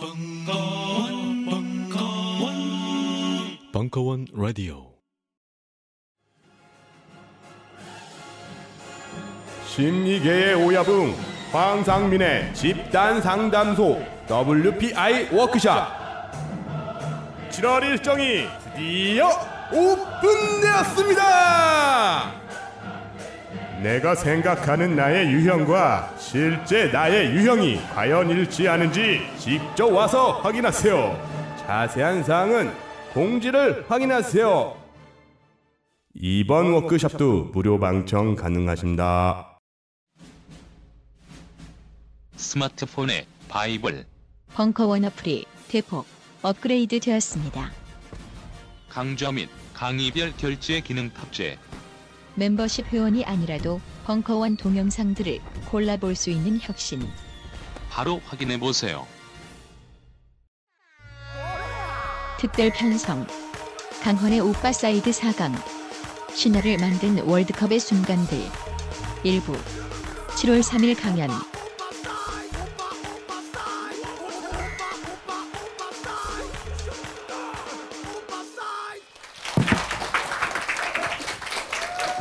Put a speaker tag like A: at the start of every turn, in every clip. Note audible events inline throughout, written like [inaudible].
A: 벙커원, 벙커원, 벙커원 라디오.
B: 심리계의 오야붕 황상민의 집단 상담소 WPI 워크샵 7월 일정이 드디어 오픈되었습니다. 내가 생각하는 나의 유형과 실제 나의 유형이 과연 일치하는지 직접 와서 확인하세요. 자세한 사항은 공지를 확인하세요. 이번 워크숍도 무료 방청 가능하십니다.
C: 스마트폰에 바이블,
D: 벙커원 어플이 대폭 업그레이드 되었습니다.
C: 강좌 및 강의별 결제 기능 탑재,
D: 멤버십 회원이 아니라도 벙커원 동영상들을 골라볼 수 있는 혁신.
C: 바로 확인해 보세요.
D: 특별 편성. 강헌의 오빠 사이드 4강. 신화를 만든 월드컵의 순간들. 일부. 7월 3일 강연.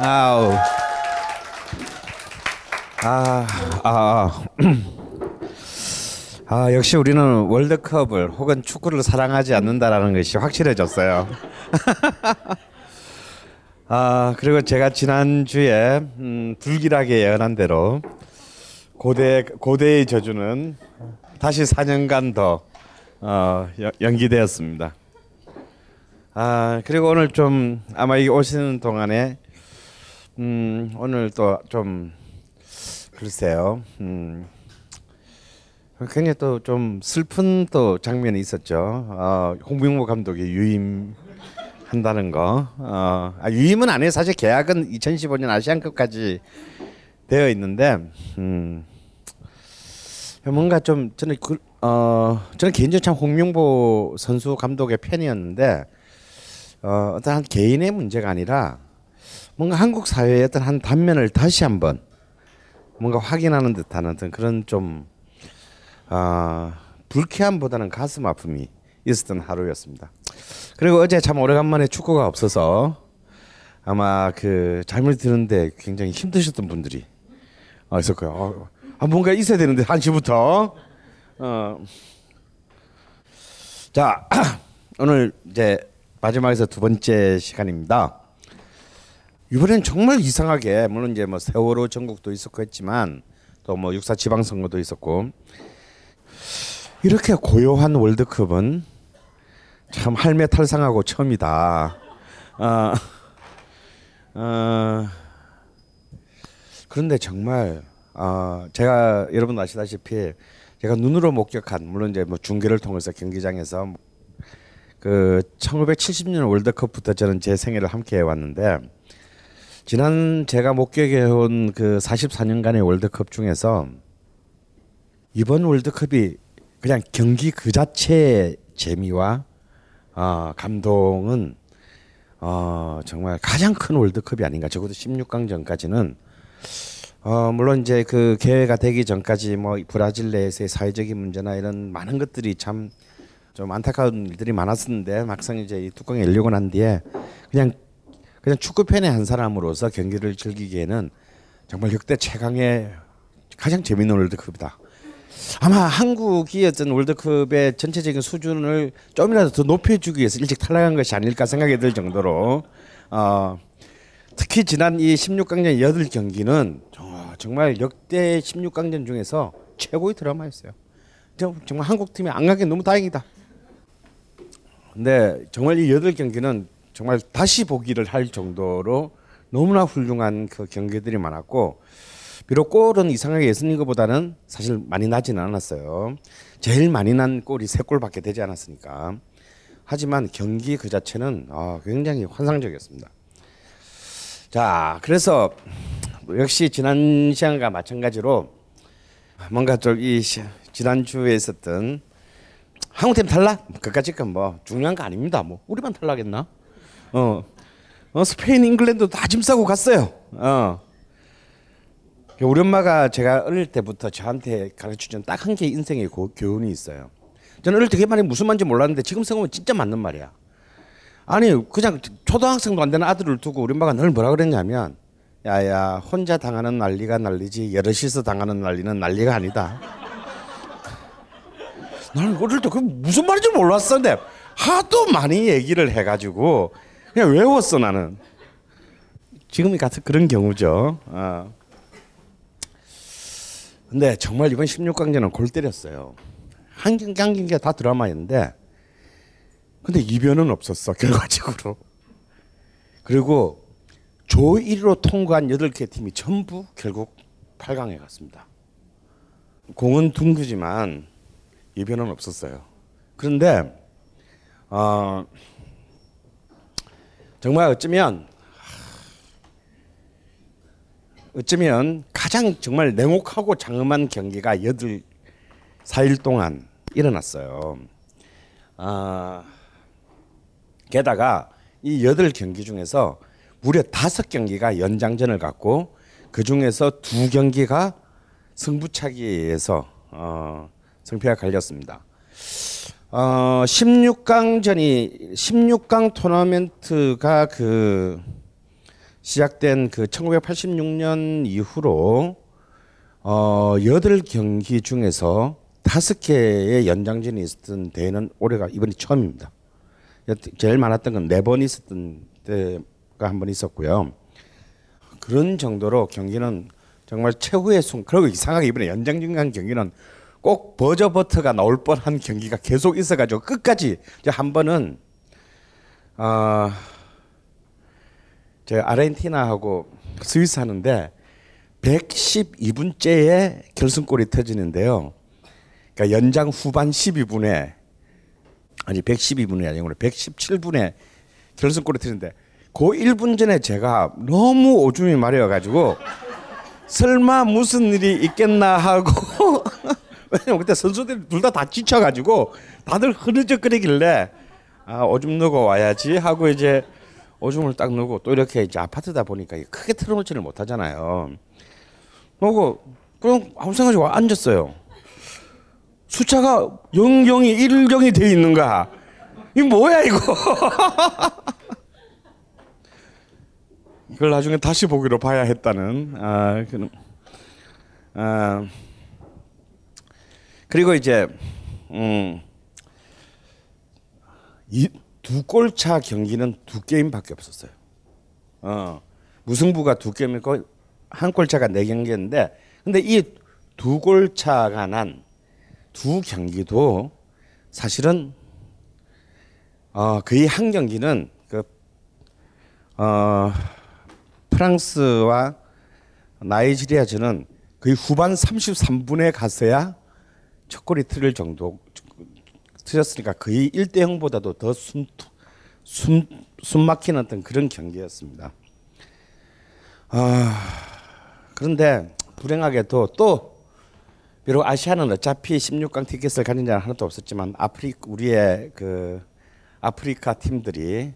E: 아우. 아, 아, 아, 역시 우리는 월드컵을 혹은 축구를 사랑하지 않는다라는 것이 확실해졌어요. [laughs] 아, 그리고 제가 지난주에 음, 불길하게 예언한 대로 고대 고대의 저주는 다시 4년간 더 어, 여- 연기되었습니다. 아, 그리고 오늘 좀 아마 이 오시는 동안에 음, 오늘 또 좀 글쎄요. 음. 굉장히 또 좀 슬픈 또 장면이 있었죠. 어, 홍명보 감독이 유임 한다는 거. 어, 아, 유임은 안 해요. 사실 계약은 2015년 아시안컵까지 되어 있는데, 음, 뭔가 좀 저는 그, 어, 저는 개인적으로 참 홍명보 선수 감독의 팬이었는데, 어, 어떤 한 개인의 문제가 아니라 뭔가 한국 사회의 어떤 한 단면을 다시 한번 뭔가 확인하는 듯한 어떤 그런 좀 아, 불쾌함보다는 가슴 아픔이 있었던 하루였습니다. 그리고 어제 참 오래간만에 축구가 없어서 아마 그 잘못 들었는데 굉장히 힘드셨던 분들이 어, 있을 거예요. 어, 아, 뭔가 있어야 되는데 한 시부터. 어. 자 [clears throat] 오늘 이제 마지막에서 두 번째 시간입니다. 이번엔 정말 이상하게 물론 이제 뭐 세월호 전국도 있었고 했지만 또 뭐 육사 지방선거도 있었고 이렇게 고요한 월드컵은 참 할매 탈상하고 처음이다. 어, 어, 그런데 정말 어, 제가 여러분 아시다시피 제가 눈으로 목격한 물론 이제 뭐 중계를 통해서 경기장에서 그 1970년 월드컵부터 저는 제 생애를 함께 해왔는데 지난 제가 목격해온 그 44년간의 월드컵 중에서 이번 월드컵이 그냥 경기 그 자체의 재미와 어, 감동은 어, 정말 가장 큰 월드컵이 아닌가. 적어도 16강 전까지는 어, 물론 이제 그 개회가 되기 전까지 뭐 브라질 내에서의 사회적인 문제나 이런 많은 것들이 참 좀 안타까운 일들이 많았었는데 막상 이제 이 뚜껑이 열리고 난 뒤에 그냥 그냥 축구 팬의 한 사람으로서 경기를 즐기기에는 정말 역대 최강의 가장 재밌는 월드컵이다. 아마 한국이 어떤 월드컵의 전체적인 수준을 좀이라도 더 높여주기 위해서 일찍 탈락한 것이 아닐까 생각이 들 정도로 어, 특히 지난 이 16강전 8경기는 정말 역대 16강전 중에서 최고의 드라마였어요. 정- 정말 한국 팀이 안 가게 너무 다행이다. 근데 정말 이 여덟 경기는 정말 다시 보기를 할 정도로 너무나 훌륭한 그 경기들이 많았고 비록 골은 이상하게 예선인 것보다는 사실 많이 나지는 않았어요. 제일 많이 난 골이 세 골밖에 되지 않았으니까. 하지만 경기 그 자체는 아, 굉장히 환상적이었습니다. 자, 그래서 역시 지난 시간과 마찬가지로 뭔가 좀 이 지난 주에 있었던 한국 팀 탈락? 그까짓 건 뭐 중요한 거 아닙니다. 뭐 우리만 탈락했나? 어, 어 스페인, 잉글랜드 다짐 싸고 갔어요. 어. 우리 엄마가 제가 어릴 때부터 저한테 가르쳐준 딱 한 개 인생의 고- 교훈이 있어요. 저는 어릴 때 그게 말이 무슨 말인지 몰랐는데 지금 생각하면 진짜 맞는 말이야. 아니 그냥 초등학생도 안 되는 아들을 두고 우리 엄마가 늘 뭐라 그랬냐면 야야 혼자 당하는 난리가 난리지 여럿이서 당하는 난리는 난리가 아니다. 나는 어릴 때 그 무슨 말인지 몰랐었는데 하도 많이 얘기를 해가지고 그냥 외웠어 나는. 지금이 같은 그런 경우죠. 어. 근데 정말 이번 16강전은 골 때렸어요. 한 경기 한 경기가 다 드라마였는데 근데 이변은 없었어 결과적으로. 그리고 조 1위로 통과한 8개 팀이 전부 결국 8강에 갔습니다. 공은 둥그지만 이변은 없었어요. 그런데 어, 정말 어쩌면 어쩌면 가장 정말 냉혹하고 장엄한 경기가 여덟 4일 동안 일어났어요. 아, 게다가 이 여덟 경기 중에서 무려 다섯 경기가 연장전을 갖고 그 중에서 두 경기가 승부차기에서 어, 승패가 갈렸습니다. 어, 16강전이 16강 토너먼트가 그 시작된 그 1986년 이후로 어, 8경기 중에서 다섯 개의 연장전이 있었던 대회는 올해가 이번이 처음입니다. 제일 많았던 건 네 번 있었던 때가 한 번 있었고요. 그런 정도로 경기는 정말 최후의 순. 그리고 이상하게 이번에 연장전 경기는 꼭 버저버터가 나올 뻔한 경기가 계속 있어가지고 끝까지 한 번은 어, 저 아르헨티나하고 스위스 하는데 112분째에 결승골이 터지는데요. 그러니까 연장 후반 12분에 아니 112분이 아니고 117분에 결승골이 터지는데 그 1분 전에 제가 너무 오줌이 마려워가지고 설마 무슨 일이 있겠나 하고 [laughs] 왜냐면 그때 선수들이 둘 다 다 지쳐가지고 다들 흐느적거리길래 아 오줌 누고 와야지 하고 이제 오줌을 딱 누고 또 이렇게 이제 아파트다 보니까 크게 틀어놓지를 못하잖아요. 그리고 그럼 아무 생각이 와 앉았어요. 숫자가 0경이 1경이 돼 있는가? 이 뭐야 이거? [laughs] 이걸 나중에 다시 보기로 봐야 했다는 아, 그, 아 그리고 이제 음, 이두 골차 경기는 두 게임밖에 없었어요. 어, 무승부가 두 게임이고 한 골차가 네 경기였는데 근데 이 두 골차가 난 두 경기도 사실은 어, 거의 한 경기는 그 어, 프랑스와 나이지리아 전은 거의 후반 33분에 갔어야 첫 골이 틀릴 정도 틀렸으니까 거의 1대 0보다도 더 숨, 숨, 숨 막히는 어떤 그런 경기였습니다. 아, 그런데 불행하게도 또 비록 아시아는 어차피 16강 티켓을 가진 자는 하나도 없었지만 아프리 우리의 그 아프리카 팀들이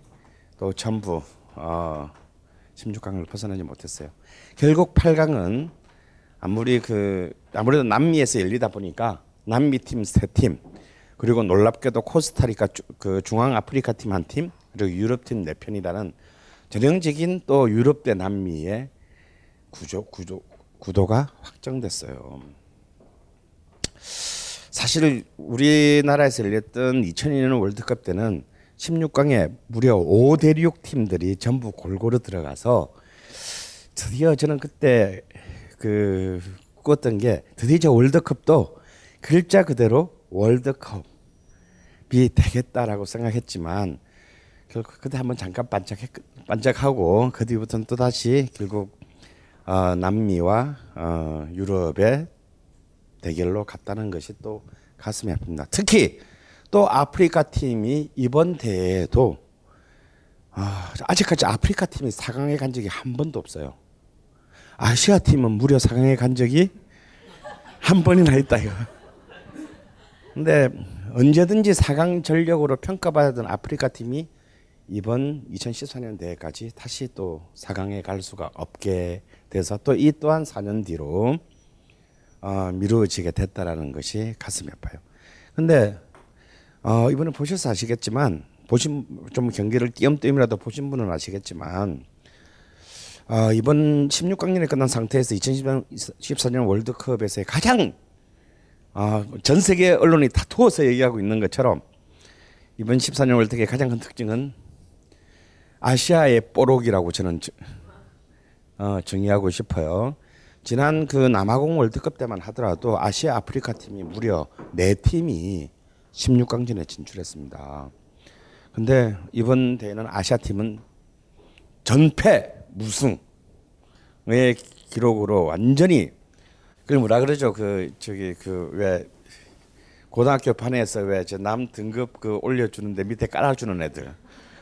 E: 또 전부 어, 16강을 벗어나지 못했어요. 결국 8강은 아무리 그 아무래도 남미에서 열리다 보니까 남미 팀 세 팀, 그리고 놀랍게도 코스타리카 그 중앙 아프리카 팀 한 팀, 그리고 유럽 팀 네 편이라는 전형적인 또 유럽 대 남미의 구조 구조 구도가 확정됐어요. 사실 우리나라에서 열렸던 2002년 월드컵 때는 16강에 무려 5대륙 팀들이 전부 골고루 들어가서 드디어 저는 그때 그 꾸었던 게 드디어 저 월드컵도 글자 그대로 월드컵이 되겠다라고 생각했지만 결국 그때 한번 잠깐 반짝 반짝하고 그 뒤부터는 또 다시 결국 어, 남미와 어, 유럽의 대결로 갔다는 것이 또 가슴이 아픕니다. 특히 또 아프리카 팀이 이번 대회에도 아, 아직까지 아프리카 팀이 4강에 간 적이 한 번도 없어요. 아시아 팀은 무려 4강에 간 적이 한 번이나 있다 이거. 근데 언제든지 4강 전력으로 평가받았던 아프리카 팀이 이번 2014년 대회까지 다시 또 4강에 갈 수가 없게 돼서 또 이 또한 4년 뒤로 어, 미루어지게 됐다라는 것이 가슴이 아파요. 근데 어, 이번에 보셔서 아시겠지만 보신 좀 경기를 띄엄띄엄이라도 보신 분은 아시겠지만 어, 이번 16강전에 끝난 상태에서 2014년 월드컵에서의 가장 어, 전 세계 언론이 다 투어서 얘기하고 있는 것처럼 이번 14년 월드컵의 가장 큰 특징은 아시아의 뽀록이라고 저는 어, 정의하고 싶어요. 지난 그 남아공 월드컵 때만 하더라도 아시아 아프리카 팀이 무려 네 팀이 16강전에 진출했습니다. 근데 이번 대회는 아시아 팀은 전패 무승의 기록으로 완전히 그 뭐라 그러죠? 그 저기 그 왜 고등학교 판에서 왜 저 남 등급 그 올려주는데 밑에 깔아주는 애들.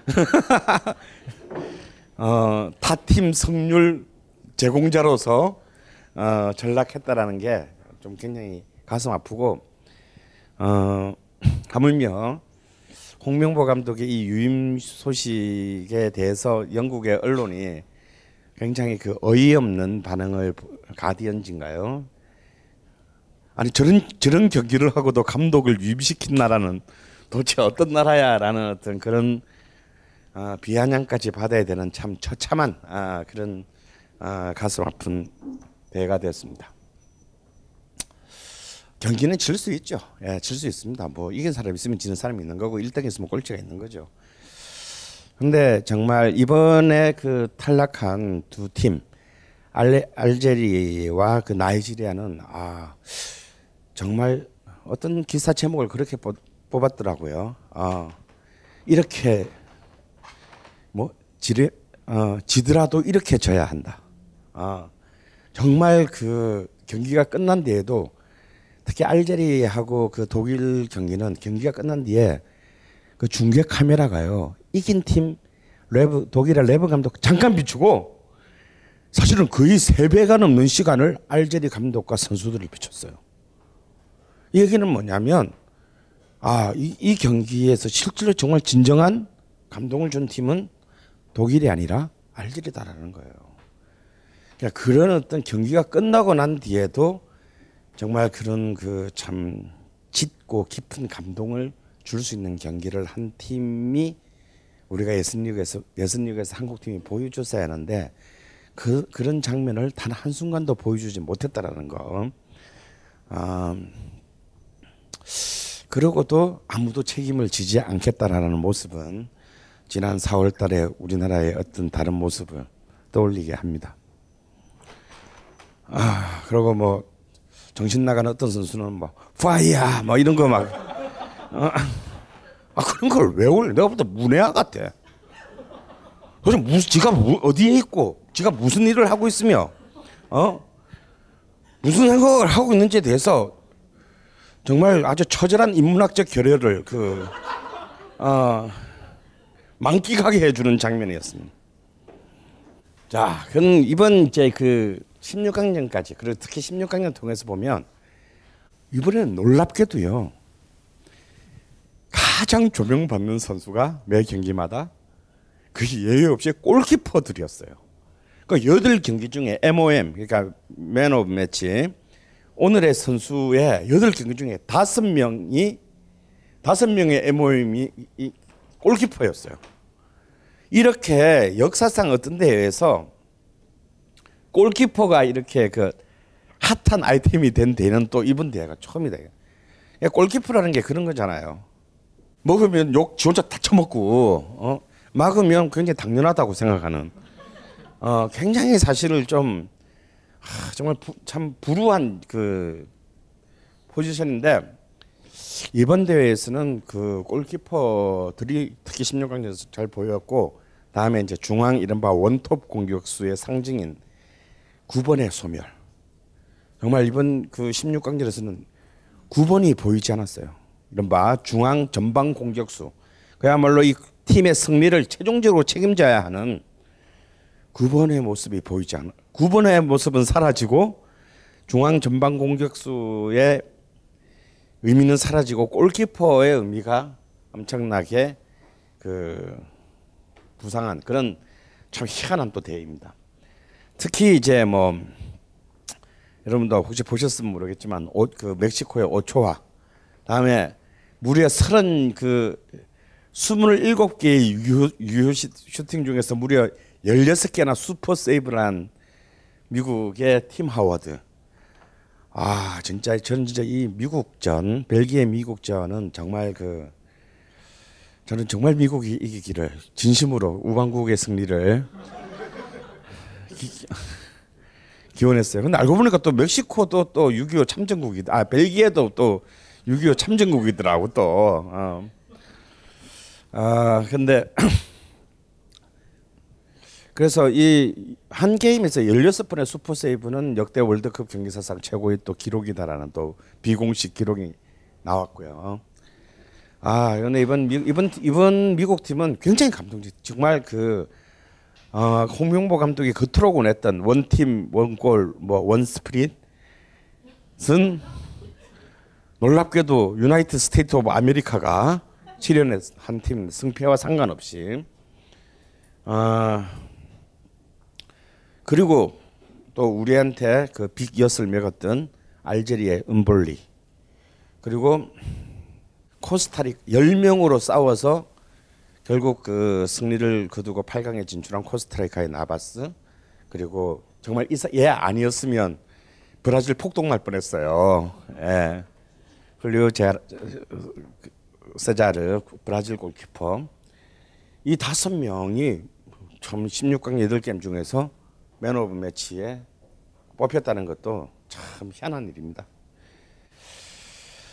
E: [laughs] 어, 타팀 승률 제공자로서 어, 전락했다라는 게 좀 굉장히 가슴 아프고 어, [laughs] 하물며 홍명보 감독의 이 유임 소식에 대해서 영국의 언론이 굉장히 그 어이없는 반응을 가디언진가요? 아니 저런 저런 경기를 하고도 감독을 유임시킨 나라는 도대체 어떤 나라야라는 어떤 그런 어, 비아냥까지 받아야 되는 참 처참한 아, 그런 아, 가슴 아픈 대회가 되었습니다. 경기는 질 수 있죠. 예, 질 수 있습니다. 뭐 이긴 사람 있으면 지는 사람이 있는 거고 1등 있으면 꼴찌가 있는 거죠. 근데 정말 이번에 그 탈락한 두 팀, 알레, 알제리와 그 나이지리아는 아 정말 어떤 기사 제목을 그렇게 뽑았더라고요. 아 이렇게 뭐 지레 어, 지더라도 이렇게 져야 한다. 아 정말 그 경기가 끝난 뒤에도 특히 알제리하고 그 독일 경기는 경기가 끝난 뒤에 그 중계 카메라가요 이긴 팀 레브 독일의 레브 감독 잠깐 비추고 사실은 거의 세 배가 넘는 시간을 알제리 감독과 선수들을 비췄어요. 이 얘기는 뭐냐면 아 이 이 경기에서 실제로 정말 진정한 감동을 준 팀은 독일이 아니라 알제리다라는 거예요. 그러니까 그런 어떤 경기가 끝나고 난 뒤에도 정말 그런 그 참 짙고 깊은 감동을 줄 수 있는 경기를 한 팀이 우리가 예선리그에서 예선리그에서 한국 팀이 보여줬어야 하는데 그 그런 장면을 단 한 순간도 보여주지 못했다라는 거. 아, 그러고도 아무도 책임을 지지 않겠다라는 모습은 지난 4월달에 우리나라의 어떤 다른 모습을 떠올리게 합니다. 아 그리고 뭐 정신 나간 어떤 선수는 뭐 파이야 뭐 이런 거 막 어, 아 그런 걸 왜 올려? 내가 볼때 문해아 같아. 그래서 무슨 지가 무, 어디에 있고 지가 무슨 일을 하고 있으며 어 무슨 생각을 하고 있는지에 대해서 정말 아주 처절한 인문학적 결여를 그 어, 만끽하게 해주는 장면이었습니다. 자, 그럼 이번 이제 그 16강전까지 그리고 특히 16강전 통해서 보면 이번에는 놀랍게도요. 가장 조명받는 선수가 매 경기마다 그게 예외 없이 골키퍼들이었어요. 그러니까 여덟 경기 중에 MOM 그러니까 man of match 오늘의 선수의 여덟 경기 중에 다섯 명이 다섯 명의 MOM이 골키퍼였어요. 이렇게 역사상 어떤 대회에서 골키퍼가 이렇게 그 핫한 아이템이 된 대회는 또 이번 대회가 처음이다. 골키퍼라는 게 그런 거잖아요. 먹으면 욕 지 혼자 다 처먹고 어? 막으면 굉장히 당연하다고 생각하는 어, 굉장히 사실을 좀 하, 정말 부, 참 불우한 그 포지션인데 이번 대회에서는 그 골키퍼들이 특히 16강전에서 잘 보였고 다음에 이제 중앙 이른바 원톱 공격수의 상징인 9번의 소멸 정말 이번 그 16강전에서는 9번이 보이지 않았어요. 이른바 중앙 전방 공격수 그야말로 이 팀의 승리를 최종적으로 책임져야 하는 9번의 모습이 보이지 않아. 9번의 모습은 사라지고 중앙 전방 공격수의 의미는 사라지고 골키퍼의 의미가 엄청나게 그 부상한 그런 참 희한한 또 대회입니다. 특히 이제 뭐 여러분도 혹시 보셨으면 모르겠지만 오, 그 멕시코의 오초와 다음에 무려 서른 그 27개의 유효, 슈팅 중에서 무려 16개나 슈퍼 세이브를 한 미국의 팀 하워드. 아, 진짜 저는 진짜 이 미국전, 벨기에 미국전은 정말 그 저는 정말 미국이 이기기를 진심으로 우방국의 승리를 기, 기원했어요. 근데 알고 보니까 또 멕시코도 또 6.25 참전국이다. 아, 벨기에도 또 6.25 참전국이더라고 또. 어. 아, 근데 [clears throat] 그래서 이 한 게임에서 16번의 슈퍼 세이브는 역대 월드컵 경기 사상 최고의 또 기록이다라는 또 비공식 기록이 나왔고요. 아, 근데 이번 미, 이번 이번 미국 팀은 굉장히 감동적. 정말 그 어, 홍명보 감독이 그토록 원했던 원팀 원골 뭐 원스프릿은 놀랍게도 United State of America가 출연한 팀 승패와 상관없이 아 그리고 또 우리한테 그 빅엿을 먹었던 알제리의 음볼리 그리고 코스타리 10명으로 싸워서 결국 그 승리를 거두고 8강에 진출한 코스타리카의 나바스 그리고 정말 이사 얘 아니었으면 브라질 폭동 날 뻔했어요. 예. 제 세자르 브라질 골키퍼 이 다섯 명이 참 16강 8게임 중에서 man of match에 뽑혔다는 것도 참 희한한 일입니다.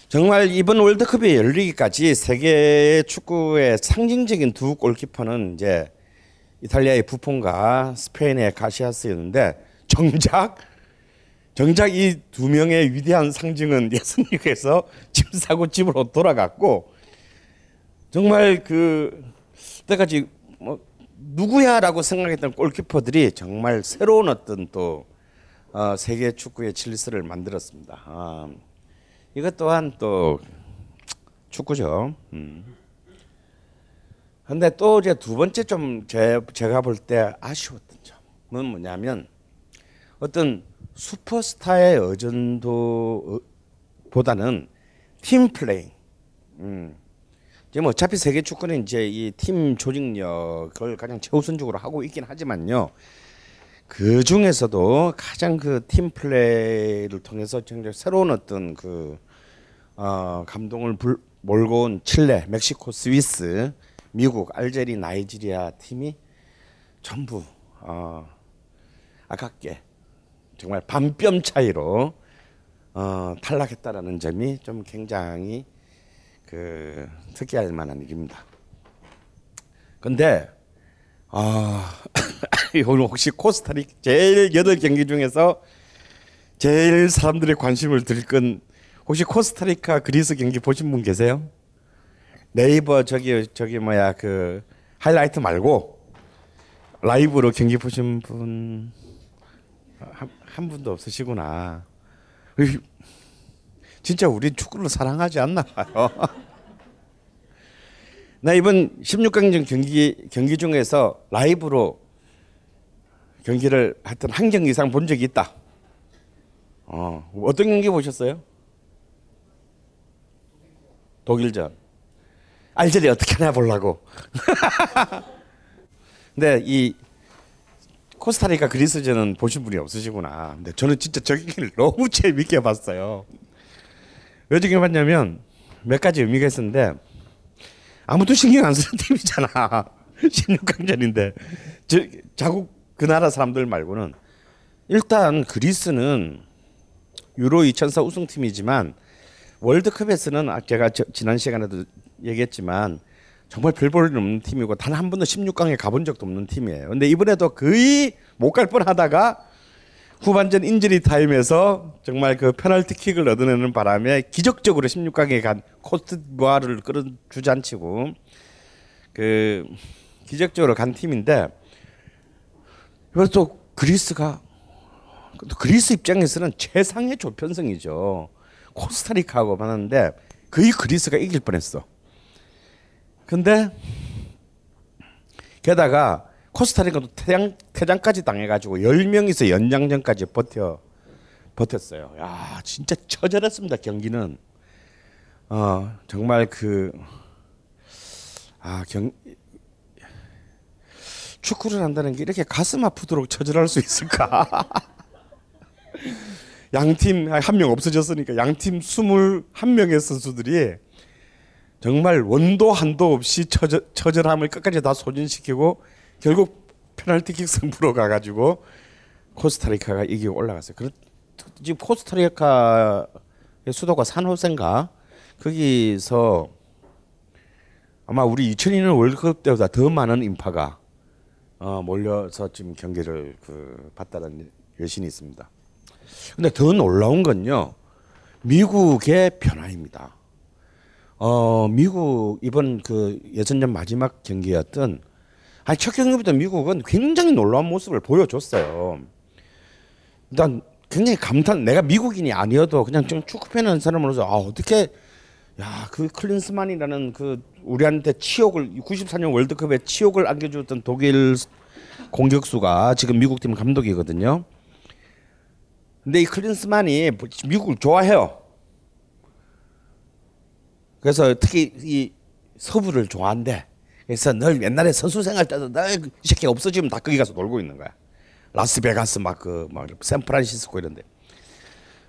E: 정말 이번 월드컵이 열리기까지 세계 축구의 상징적인 두 골키퍼는 이제 이탈리아의 부폰과 스페인의 카시야스였는데 정작 정작 이 두 명의 위대한 상징은 예선리그에서 짐 싸고 집으로 돌아갔고 정말 그 때까지 뭐 누구야라고 생각했던 골키퍼들이 정말 새로운 어떤 또 어, 세계 축구의 질서를 만들었습니다. 아, 이것 또한 또 축구죠. 음. 근데 또 이제 두 번째 좀 제, 제가 볼 때 아쉬웠던 점은 뭐냐면 어떤 슈퍼스타의 어전도보다는 팀 플레이. 음. 지금 어차피 세계 축구는 이제 이 팀 조직력을 가장 최우선적으로 하고 있긴 하지만요. 그 중에서도 가장 그 팀 플레이를 통해서 굉장히 새로운 어떤 그 어, 감동을 불, 몰고 온 칠레, 멕시코, 스위스, 미국, 알제리, 나이지리아 팀이 전부 어, 아깝게 정말 반뼘 차이로 어, 탈락했다라는 점이 좀 굉장히 그 특이할 만한 일입니다. 근데 아 [coughs] 오늘 혹시 코스타리카 제일 여덟 경기 중에서 제일 사람들의 관심을 들건 혹시 코스타리카 그리스 경기 보신 분 계세요? 네이버 저기 저기 뭐야 그 하이라이트 말고 라이브로 경기 보신 분 한, 한 분도 없으시구나. 진짜 우리 축구를 사랑하지 않나 봐요. [laughs] 나 이번 16강전 경기 경기 중에서 라이브로 경기를 하여튼 한 경기 이상 본 적이 있다. 어, 어떤 경기 보셨어요? 독일전. 알제리 어떻게 하나 보려고. [laughs] 근데 이 코스타리카 그리스전은 보신 분이 없으시구나. 근데 저는 진짜 저 경기를 너무 [laughs] 재밌게 봤어요. 왜 저기 봤냐면 몇 가지 의미가 있었는데 아무도 신경 안 쓰는 [laughs] 팀이잖아. [laughs] 16강전인데 저 자국 그 나라 사람들 말고는 일단 그리스는 유로 2004 우승팀이지만 월드컵에서는 아, 제가 저, 지난 시간에도 얘기했지만 정말 별볼일 없는 팀이고 단 한 번도 16강에 가본 적도 없는 팀이에요. 근데 이번에도 거의 못 갈 뻔하다가 후반전 인저리 타임에서 정말 그 페널티 킥을 얻어내는 바람에 기적적으로 16강에 간 코트디부아르를 끌어 주저앉히고 그 기적적으로 간 팀인데 그래서 또 그리스가 또 그리스 입장에서는 최상의 조편성이죠. 코스타리카하고 만났는데 거의 그리스가 이길 뻔했어. 근데 게다가 코스타리카도 퇴장, 퇴장까지 당해가지고 10명이서 연장전까지 버텨 버텼어요. 야 진짜 처절했습니다 경기는. 어 정말 그 아, 경 축구를 한다는 게 이렇게 가슴 아프도록 처절할 수 있을까? [laughs] 양팀 한 명 없어졌으니까 양팀 21명의 선수들이 정말 원도 한도 없이 처절, 처절함을 끝까지 다 소진시키고 결국 페널티킥 승부로 [laughs] 가가지고 코스타리카가 이기고 올라갔어요. 그렇 지금 코스타리카의 수도가 산호세인가 거기서 아마 우리 2002년 월드컵 때보다 더 많은 인파가 어, 몰려서 지금 경기를 그 봤다는 여신이 있습니다. 근데 더 놀라운 건요. 미국의 변화입니다. 어, 미국 이번 그 예선전 마지막 경기였던 아니 첫 경기부터 미국은 굉장히 놀라운 모습을 보여줬어요. 일단 굉장히 감탄. 내가 미국인이 아니어도 그냥 좀 축구 팬하는 사람으로서 아 어떻게 야 그 클린스만이라는 그 우리한테 치욕을 94년 월드컵에 치욕을 안겨주었던 독일 공격수가 지금 미국 팀 감독이거든요. 근데 이 클린스만이 미국을 좋아해요. 그래서 특히 이 서부를 좋아한대. 그래서 늘 옛날에 선수 생활 때도 늘이 새끼 없어지면 다 거기 가서 놀고 있는 거야. 라스베가스 막 그 막 샌프란시스코 이런데.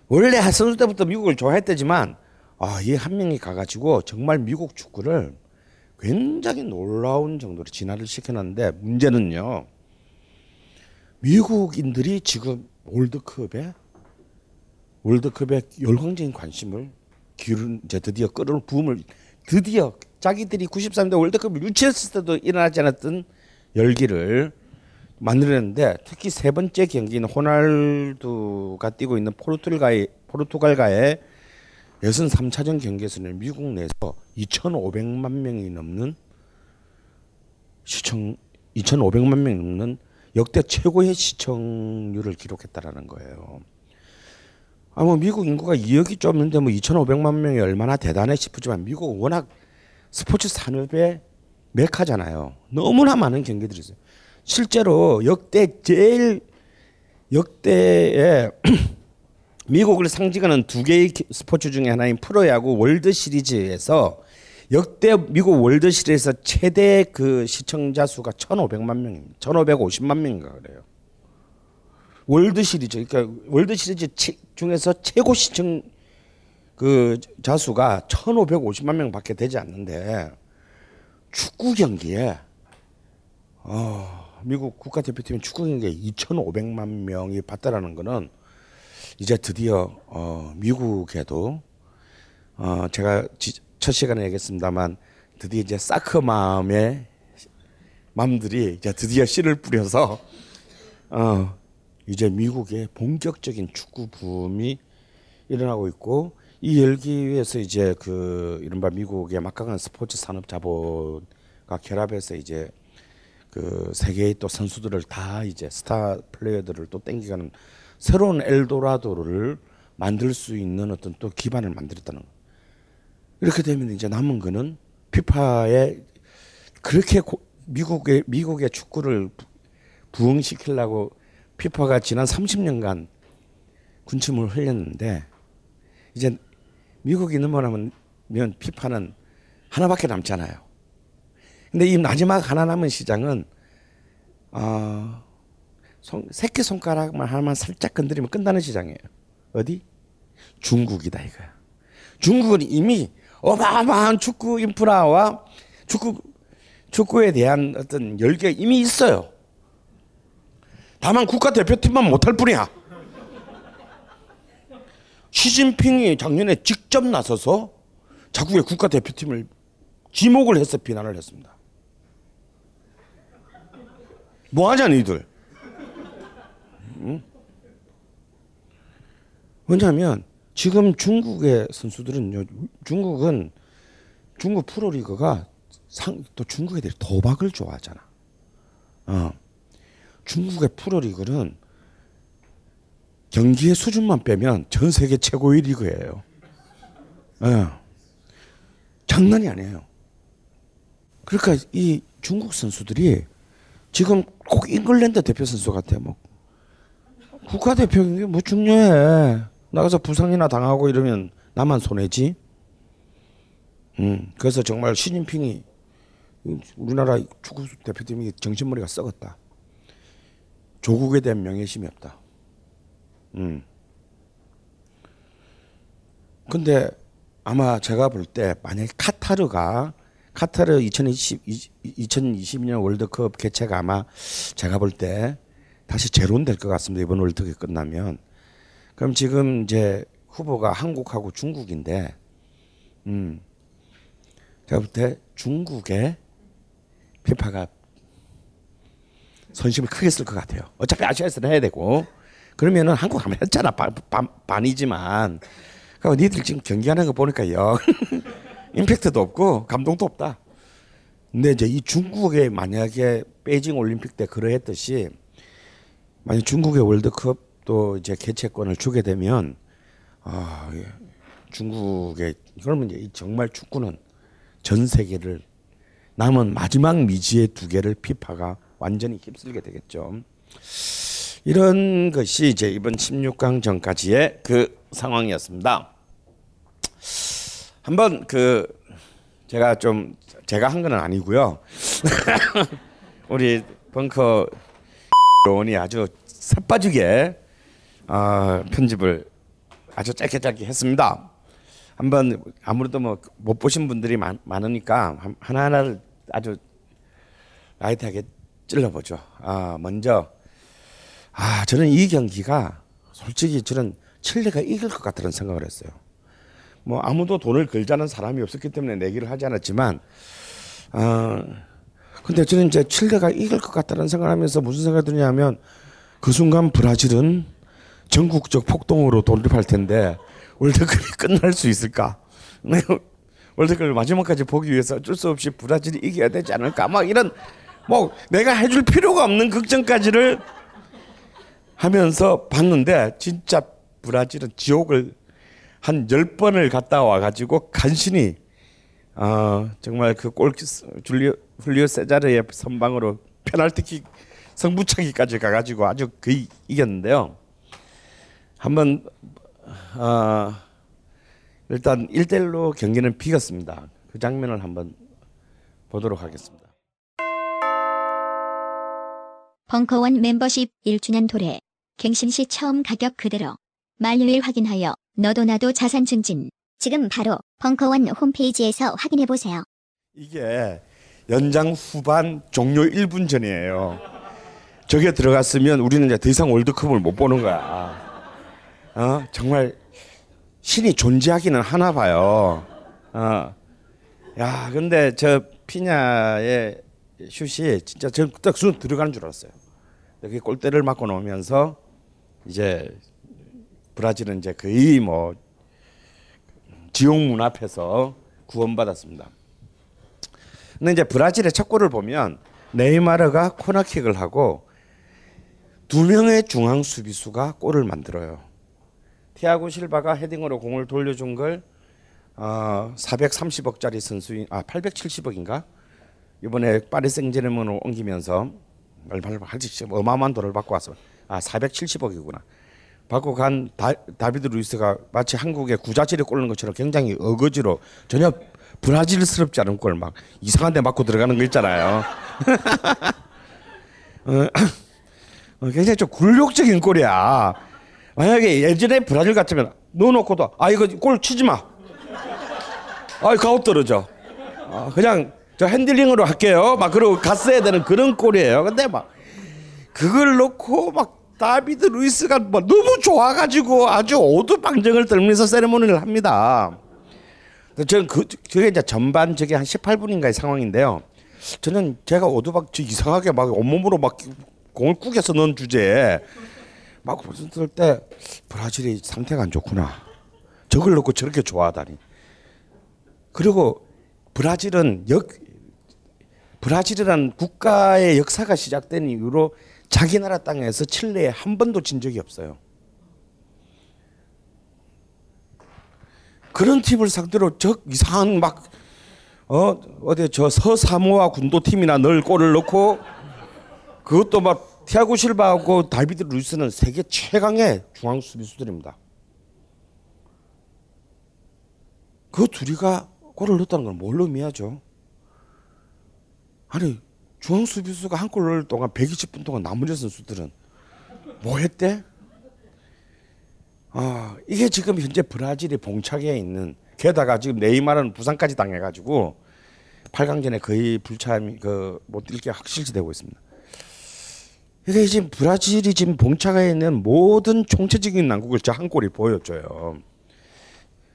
E: 원래 선수 때부터 미국을 좋아했대지만 아, 이 한 명이 가가지고 정말 미국 축구를 굉장히 놀라운 정도로 진화를 시켜놨는데 문제는요. 미국인들이 지금 월드컵에 월드컵에 열광적인 관심을 기울인 이제 드디어 끌어올 붐을 드디어 자기들이 93년 월드컵을 유치했을 때도 일어나지 않았던 열기를 만들었는데 특히 세 번째 경기는 호날두가 뛰고 있는 포르투갈과의 포르투갈과의 예선 3차전 경기에서는 미국 내에서 2,500만 명이 넘는 시청 2,500만 명이 넘는 역대 최고의 시청률을 기록했다라는 거예요. 아, 뭐 미국 인구가 2억이 좀 는데 뭐 2,500만 명이 얼마나 대단해 싶지만 미국은 워낙 스포츠 산업의 메카잖아요. 너무나 많은 경기들이 있어요. 실제로 역대 제일 역대의 [clears throat] 미국을 상징하는 두 개의 스포츠 중에 하나인 프로야구 월드 시리즈에서 역대 미국 월드 시리즈에서 최대 그 시청자 수가 1,500만 명입니다. 1,550만 명인가 그래요. 월드 시리즈 그러니까 월드 시리즈 중에서 최고 시청 그 자수가 1,550만 명 밖에 되지 않는데 축구 경기에 어, 미국 국가대표팀 축구 경기에 2,500만 명이 봤다라는 거는 이제 드디어 어, 미국에도 어, 제가 지, 첫 시간에 얘기했습니다만 드디어 이제 사크 마음의 마음들이 이제 드디어 씨를 뿌려서 어, 이제 미국의 본격적인 축구 붐이 일어나고 있고 이 열기에서 이제 그 이른바 미국의 막강한 스포츠 산업 자본과 결합해서 이제 그 세계의 또 선수들을 다 이제 스타 플레이어들을 또 땡기가는 새로운 엘도라도를 만들 수 있는 어떤 또 기반을 만들었다는 거. 이렇게 되면 이제 남은 거는 피파의 그렇게 고, 미국의 미국의 축구를 부흥시키려고 피파가 지난 30년간 군침을 흘렸는데 이제 미국이 넘어가면 피파는 하나밖에 남잖아요. 근데 이 마지막 하나 남은 시장은 어, 손, 새끼 손가락만 하나만 살짝 건드리면 끝나는 시장이에요. 어디? 중국이다 이거야. 중국은 이미 어마어마한 축구 인프라와 축구 축구에 대한 어떤 열기가 이미 있어요. 다만 국가 대표팀만 못할 뿐이야. 시진핑이 작년에 직접 나서서 자국의 국가 대표팀을 지목을 해서 비난을 했습니다. 뭐 하냐 니들? 응? 왜냐하면 지금 중국의 선수들은요. 중국은 중국 프로리그가 상, 또 중국 애들이 도박을 좋아하잖아. 어. 중국의 프로리그는 경기의 수준만 빼면 전 세계 최고의 리그예요. 예. 장난이 아니에요. 그러니까 이 중국 선수들이 지금 꼭 잉글랜드 대표 선수 같아. 뭐 국가대표인 게 뭐 중요해. 나가서 부상이나 당하고 이러면 나만 손해지. 음, 그래서 정말 시진핑이 우리나라 축구 대표팀이 정신머리가 썩었다. 조국에 대한 명예심이 없다. 음. 근데 아마 제가 볼 때 만약에 카타르가 카타르 2020 2022년 월드컵 개최가 아마 제가 볼 때 다시 제로는 될 것 같습니다. 이번 월드컵이 끝나면. 그럼 지금 이제 후보가 한국하고 중국인데 음. 제가 볼 때 중국의 피파가 선심을 크게 쓸 것 같아요. 어차피 아시아에서는 해야 되고 그러면은 한국 하면 했잖아 반, 반, 반이지만 그 니들 지금 경기하는 거 보니까 영 [laughs] 임팩트도 없고 감동도 없다. 근데 이제 이 중국에 만약에 베이징 올림픽 때 그러했듯이 만약 중국의 월드컵 또 이제 개최권을 주게 되면 아 예. 중국의 그러면 이제 정말 축구는 전 세계를 남은 마지막 미지의 두 개를 피파가 완전히 휩쓸게 되겠죠. 이런 것이 이제 이번 16강 전까지의 그 상황이었습니다. 한번 그 제가 좀 제가 한 건 아니고요. [laughs] 우리 벙커 원이 아주 삿빠지게 어, 편집을 아주 짧게 짧게 했습니다. 한번 아무래도 뭐 못 보신 분들이 많, 많으니까 하나하나를 아주 라이트하게 찔러보죠. 아 먼저 아 저는 이 경기가 솔직히 저는 칠레가 이길 것 같다는 생각을 했어요. 뭐 아무도 돈을 걸자는 사람이 없었기 때문에 내기를 하지 않았지만 아 근데 저는 이제 칠레가 이길 것 같다는 생각을 하면서 무슨 생각이 드냐면 그 순간 브라질은 전국적 폭동으로 돌입할 텐데 월드컵이 [laughs] 끝날 수 있을까? [laughs] 월드컵을 마지막까지 보기 위해서 어쩔 수 없이 브라질이 이겨야 되지 않을까? 막 이런 뭐 내가 해줄 필요가 없는 걱정까지를 하면서 봤는데 진짜 브라질은 지옥을 한열 번을 갔다 와가지고 간신히 어, 정말 그 골 줄리오 훌리오 세자르의 선방으로 페널티킥 성부차기까지 가가지고 아주 거의 이겼는데요. 한번 어, 일단 1대1로 경기는 비겼습니다. 그 장면을 한번 보도록 하겠습니다.
F: 벙커원 멤버십 1주년 도래. 갱신 시 처음 가격 그대로. 만료일 확인하여 너도 나도 자산 증진. 지금 바로 벙커원 홈페이지에서 확인해 보세요.
E: 이게 연장 후반 종료 1분 전이에요. 저게 들어갔으면 우리는 이제 더 이상 월드컵을 못 보는 거야. 어? 정말 신이 존재하기는 하나 봐요. 어. 야, 근데 저 피냐의 슛이 진짜 저딱 순 들어가는 줄 알았어요. 여기 골대를 맞고 나오면서 이제 브라질은 이제 거의 뭐 지옥 문 앞에서 구원받았습니다. 근데 이제 브라질의 첫 골을 보면 네이마르가 코너킥을 하고 두 명의 중앙 수비수가 골을 만들어요. 티아고 실바가 헤딩으로 공을 돌려준 걸 어, 430억짜리 선수인 아 870억인가 이번에 파리 생제르맹으로 옮기면서 말말 할지 어마어마한 돈을 받고 왔어. 아 470억이구나. 받고 간 다, 다비드 루이스가 마치 한국의 구자질에 꼴는 것처럼 굉장히 어거지로 전혀 브라질스럽지 않은 골 막 이상한 데 맞고 들어가는 거 있잖아요. [laughs] 어, 어, 굉장히 좀 굴욕적인 골이야. 만약에 예전에 브라질 같으면 넣어놓고도 아 이거 골 치지 마. 아 가오 떨어져. 아, 그냥 저 핸들링으로 할게요. 막 그러고 갔어야 되는 그런 골이에요. 근데 막 그걸 놓고 막 다비드 루이스가 뭐 너무 좋아가지고 아주 오두방정을 떨면서 세레모니를 합니다. 저는 그 저게 이제 전반 저게 한 18분인가의 상황인데요. 저는 제가 오두박 저 이상하게 막 온몸으로 막 공을 꾸겨서 넣은 주제에 막 무슨 들때 브라질이 상태가 안 좋구나. 저걸 놓고 저렇게 좋아하다니. 그리고 브라질은 역 브라질이라는 국가의 역사가 시작된 이후로 자기 나라 땅에서 칠레에 한 번도 진 적이 없어요. 그런 팀을 상대로 저 이상한 막 어, 어디 저 서사모아 군도 팀이나 늘 골을 넣고 그것도 막 티아고 실바하고 다비드 루이스는 세계 최강의 중앙 수비수들입니다. 그 둘이가 골을 넣었다는 걸 뭘로 의미하죠? 아니 중앙 수비수가 한 골 넣을 동안 120분 동안 나머지 선수들은 뭐 했대? 아 이게 지금 현재 브라질이 봉착해 있는 게다가 지금 네이마르는 부상까지 당해가지고 8강전에 거의 불참이 그못 뛸게 확실시되고 있습니다. 이게 지금 브라질이 지금 봉착해 있는 모든 총체적인 난국을 저한 골이 보여줘요.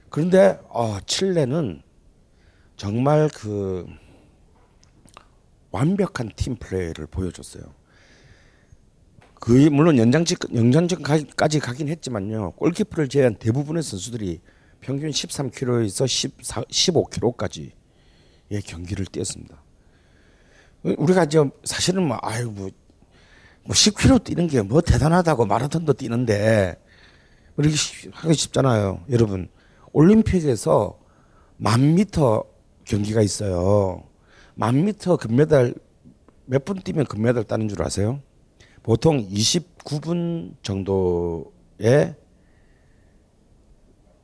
E: 그런데 어, 칠레는 정말 그 완벽한 팀 플레이를 보여줬어요. 그 물론 연장직 연장전까지 가긴 했지만요. 골키퍼를 제외한 대부분의 선수들이 평균 13km에서 14, 15km까지 의 경기를 뛰었습니다. 우리가 저 사실은 뭐 아유 뭐, 뭐 10km 뛰는 게 뭐 대단하다고 마라톤도 뛰는데 그렇게 하기 쉽잖아요, 여러분. 올림픽에서 만 미터 경기가 있어요. 만 미터 금메달 몇 분 뛰면 금메달 따는 줄 아세요? 보통 29분 정도의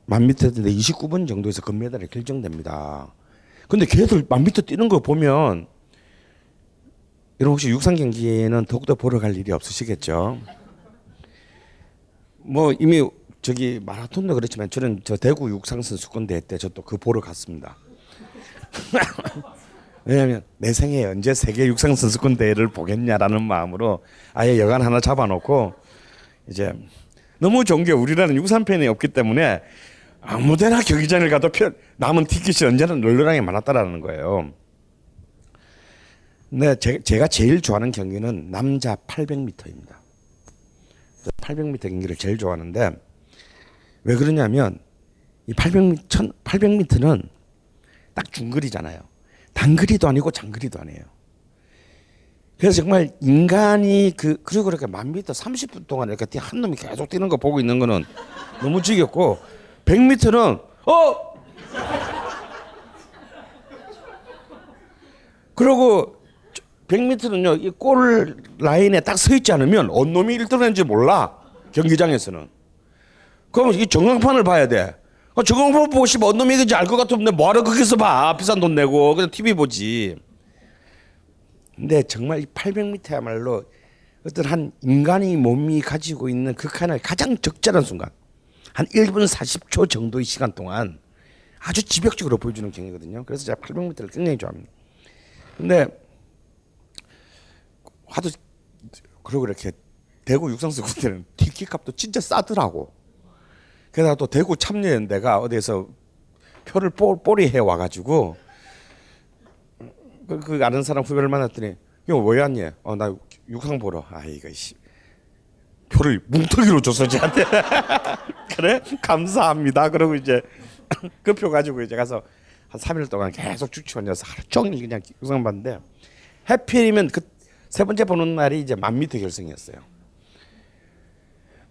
E: 만 미터인데 29분 정도에서 금메달이 결정됩니다. 근데 걔들 만 미터 뛰는 거 보면 여러분 혹시 육상 경기에는 더욱더 보러 갈 일이 없으시겠죠? 뭐 이미 저기 마라톤도 그렇지만 저는 저 대구 육상 선수권 대회 때 저 또 그 보러 갔습니다. [laughs] 왜냐하면 내 생에 언제 세계 육상 선수권 대회를 보겠냐라는 마음으로 아예 여간 하나 잡아놓고 이제 너무 좋은 게 우리라는 육상 팬이 없기 때문에 아무데나 경기장을 가도 편, 남은 티켓이 언제나 널널하게 많았다라는 거예요. 근데 제, 가 제일 좋아하는 경기는 남자 800m입니다. 800m 경기를 제일 좋아하는데 왜 그러냐면 이 800m 800m는 딱 중거리잖아요. 단거리도 아니고 장거리도 아니에요. 그래서 정말 인간이 그 그리고 그렇게 만 미터 30분 동안 이렇게 한 놈이 계속 뛰는 거 보고 있는 거는 너무 지겹고 100m는 어? 그리고 100m는요 이 골 라인에 딱 서 있지 않으면 어느 놈이 1등했는지 몰라 경기장에서는. 그러면 이 전광판을 봐야 돼 어, 전광판 보고 싶어 어느 놈이 이긴지 알 것 같으면 뭐하러 거기서 봐 비싼 돈 내고 그냥 TV 보지 근데 정말 이 800m야말로 어떤 한 인간의 몸이 가지고 있는 극한의 가장 적절한 순간 한 1분 40초 정도의 시간 동안 아주 지벽적으로 보여주는 경기거든요. 그래서 제가 800m를 굉장히 좋아합니다. 근데 하도 그러고 이렇게 대구 육상수 군대는 티켓 [laughs] 값도 진짜 싸더라고. 게다가 또 대구 참여연대가 어디에서 표를 뽀리 해 와가지고 그, 그 아는 사람 후배를 만났더니 이거 왜 왔니? 어나 육상 보러. 아 이거 씨 표를 뭉텅이로 줬어 저한테. [laughs] 그래 감사합니다. 그러고 이제 [laughs] 그 표 가지고 이제 가서 한 3일 동안 계속 앉아서 하루 종일 그냥 육상 봤는데 해필이면 그 세 번째 보는 날이 이제 만 미터 결승이었어요.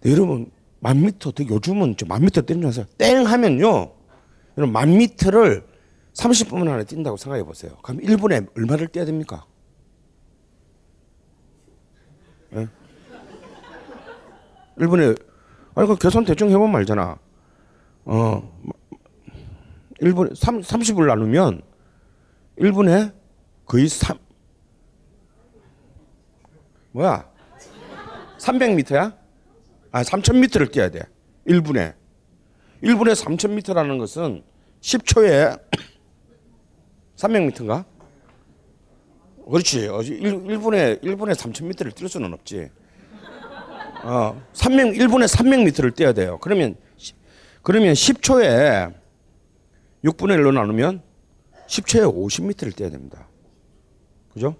E: 여러분 만 미터 요즘은 만 미터 뛰는 줄 아세요? 땡 하면요. 여러분 만 미터를 30분 안에 뛴다고 생각해 보세요. 그럼 1분에 얼마를 뛰어야 됩니까? 네? 1분에 아니 그 계산 대충 해보면 말잖아. 어 1분 3 30을 나누면 1분에 거의 3 뭐야? 300m야? 아 3000m를 뛰어야 돼. 1분에 1분에 3000m라는 것은 10초에 300m인가? [clears throat] 그렇지. 1, 분에 1분에 3,000m를 뛸 수는 없지. 어, 300 1분에 300m를 뛰어야 돼요. 그러면 그러면 10초에 6분의 1로 나누면 10초에 50m를 뛰어야 됩니다. 그죠?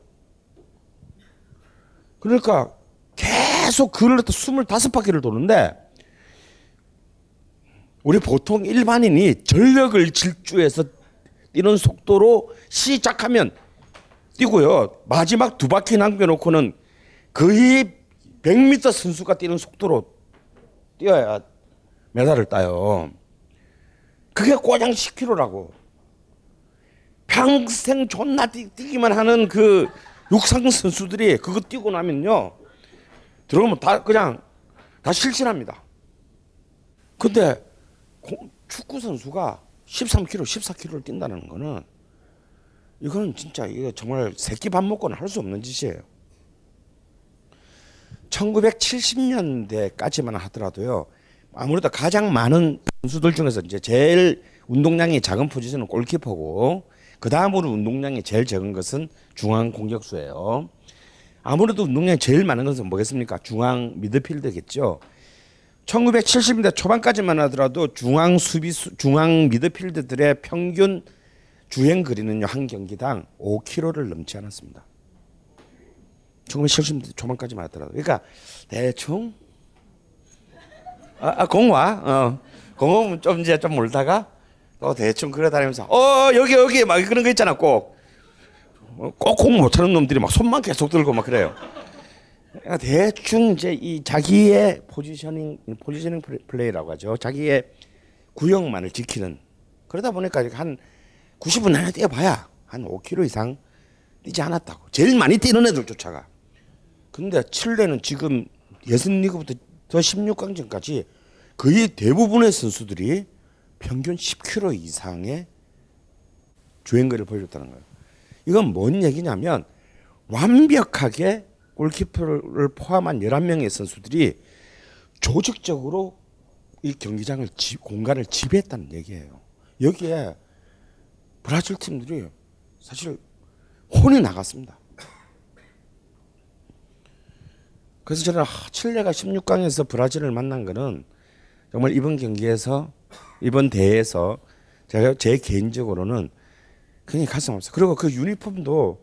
E: 그러니까 계속 그를 25바퀴를 도는데 우리 보통 일반인이 전력을 질주해서 뛰는 속도로 시작하면 뛰고요. 마지막 두 바퀴 남겨놓고는 거의 100m 선수가 뛰는 속도로 뛰어야 메달을 따요. 그게 꼬장 10km라고. 평생 존나 뛰, 기만 하는 그 육상 선수들이 그거 뛰고 나면요. 들어오면 다 그냥 다 실신합니다. 근데 축구 선수가 13km, 14km를 뛴다는 거는 이거는 진짜 이거 정말 새끼 밥 먹고는 할 수 없는 짓이에요. 1970년대까지만 하더라도요. 아무래도 가장 많은 선수들 중에서 이제 제일 운동량이 작은 포지션은 골키퍼고 그 다음으로 운동량이 제일 적은 것은 중앙 공격수예요. 아무래도 운동량이 제일 많은 것은 뭐겠습니까? 중앙 미드필더겠죠. 1970년대 초반까지만 하더라도 중앙 수비수 중앙 미드필더들의 평균 주행 거리는요 한 경기당 5km를 넘지 않았습니다. 1970년대 초반까지만 하더라도 그러니까 대충 아, 아 공화 어 공홈 좀 이제 좀 몰다가 또 대충 그래 다니면서 어 여기 여기 막 그런 거 있잖아 꼭 꼭 공 못하는 놈들이 막 손만 계속 들고 막 그래요. 그러니까 대충 이제 이 자기의 포지셔닝 포지셔닝 플레이라고 하죠. 자기의 구역만을 지키는 그러다 보니까 한 90분 안에 뛰어봐야 한 5km 이상 뛰지 않았다고. 제일 많이 뛰는 애들조차가. 근데 칠레는 지금 예선 리그부터 더 16강전까지 거의 대부분의 선수들이 평균 10km 이상의 주행거리를 보여줬다는 거예요. 이건 뭔 얘기냐면 완벽하게 골키퍼를 포함한 11명의 선수들이 조직적으로 이 경기장을 지, 공간을 지배했다는 얘기예요. 여기에 브라질 팀들이 사실 혼이 나갔습니다. 그래서 저는 칠레가 16강에서 브라질을 만난 거는 정말 이번 경기에서 이번 대회에서 제가 제 개인적으로는 굉장히 가슴 아팠어요. 그리고 그 유니폼도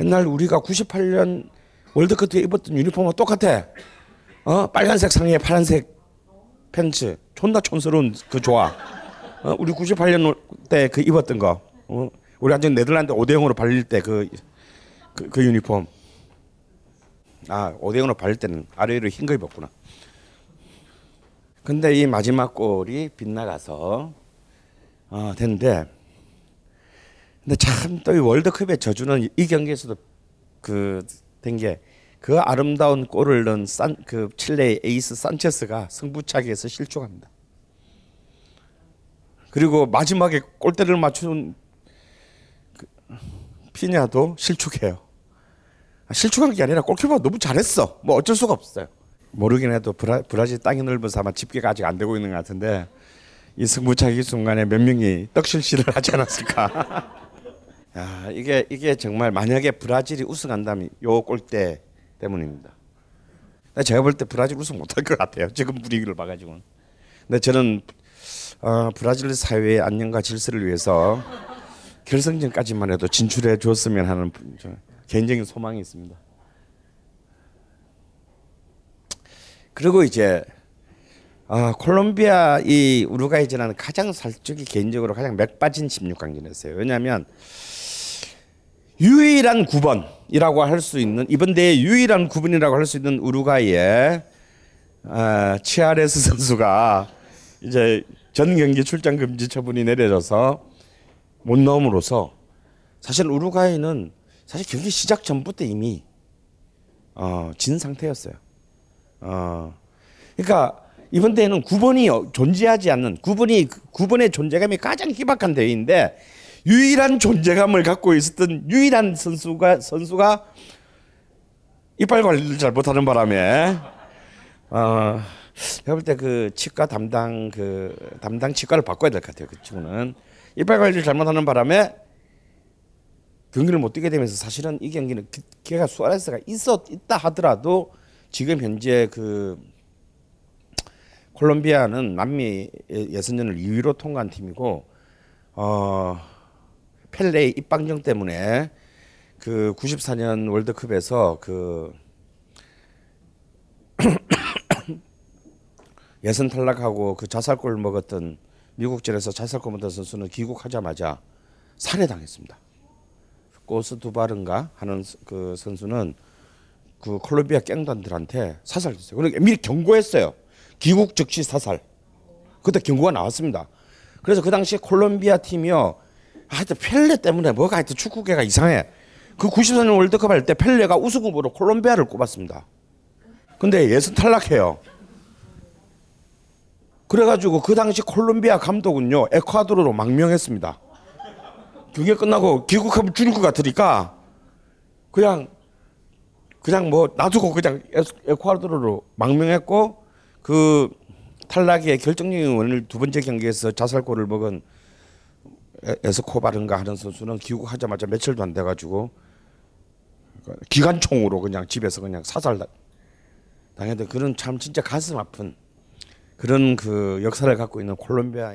E: 옛날 우리가 98년 월드컵 때 입었던 유니폼과 똑같아. 어 빨간색 상의에 파란색 팬츠 존나 촌스러운 그 좋아. 어, 우리 98년 때 그 입었던 거. 어, 우리 완전 네덜란드 5대 0으로 발릴 때 그 그, 그 유니폼. 아 5대 0으로 발릴 때는 아래로 흰거 입었구나. 근데 이 마지막 골이 빗나가서 어, 됐는데 근데 참 또 이 월드컵의 저주는 이 경기에서도 그된게 그 아름다운 골을 넣은 산, 그 칠레의 에이스 산체스가 승부차기에서 실축합니다. 그리고 마지막에 골대를 맞춘 그 피냐도 실축해요. 아, 실축한 게 아니라 골키퍼가 너무 잘했어. 뭐 어쩔 수가 없어요. 모르긴 해도 브라, 브라질 땅이 넓어서 아마 집계가 아직 안 되고 있는 것 같은데 이 승부차기 순간에 몇 명이 떡실실을 하지 않았을까. [laughs] 야, 이게 이게 정말 만약에 브라질이 우승한다면 요 골대 때문입니다. 제가 볼 때 브라질 우승 못할 것 같아요. 지금 분위기를 봐가지고는. 근데 저는 어, 브라질 사회의 안녕과 질서를 위해서 결승전까지만 해도 진출해 줬으면 하는 개인적인 소망이 있습니다. 그리고 이제 아, 콜롬비아 이 우루과이전은 가장 살짝이 개인적으로 가장 맥 빠진 16강전이었어요. 왜냐하면 유일한 9번이라고 할 수 있는 이번 대회 유일한 9번이라고 할 수 있는 우루과이의 아, 치아레스 선수가 이제 전 경기 출장 금지 처분이 내려져서 못 넣음으로써 사실 우루과이는 사실 경기 시작 전부터 이미 어, 진 상태였어요. 어, 그러니까 이번 대회는 9번이 존재하지 않는 9번이 9번의 존재감이 가장 희박한 대회인데 유일한 존재감을 갖고 있었던 유일한 선수가 선수가 이빨 관리를 잘 못하는 바람에 어 제가 볼 때 그 치과 담당 그 담당 치과를 바꿔야 될 것 같아요. 그 친구는 이빨 관리를 잘못하는 바람에 경기를 못 뛰게 되면서 사실은 이 경기는 걔가 수아레스가 있었 있다 하더라도 지금 현재 그 콜롬비아는 남미 예선전을 2위로 통과한 팀이고 어 펠레의 입방정 때문에 그 94년 월드컵에서 그 [coughs] 예선 탈락하고 그 자살골 먹었던 미국전에서 자살골 먹었던 선수는 귀국하자마자 살해당했습니다. 꼬스 두바른가 하는 그 선수는 그 콜롬비아 갱단들한테 사살됐어요. 그러니까 미리 경고했어요. 귀국 즉시 사살. 그때 경고가 나왔습니다. 그래서 그 당시에 콜롬비아 팀이요 하여튼 펠레 때문에 뭐가 하여튼 축구계가 이상해. 그 94년 월드컵 할 때 펠레가 우승 후보로 콜롬비아를 꼽았습니다. 근데 예선 탈락해요. 그래가지고 그 당시 콜롬비아 감독은요 에콰도르로 망명했습니다. 그게 끝나고 귀국하면 죽을 것 같으니까 그냥 그냥 뭐 놔두고 그냥 에- 에콰도르로 망명했고 그 탈락의 결정적인 원인을 두 번째 경기에서 자살골을 먹은 에- 에스코바른가 하는 선수는 귀국하자마자 며칠도 안 돼가지고 기관총으로 그냥 집에서 그냥 사살 다- 당했던 그런 참 진짜 가슴 아픈 그런 그 역사를 갖고 있는 콜롬비아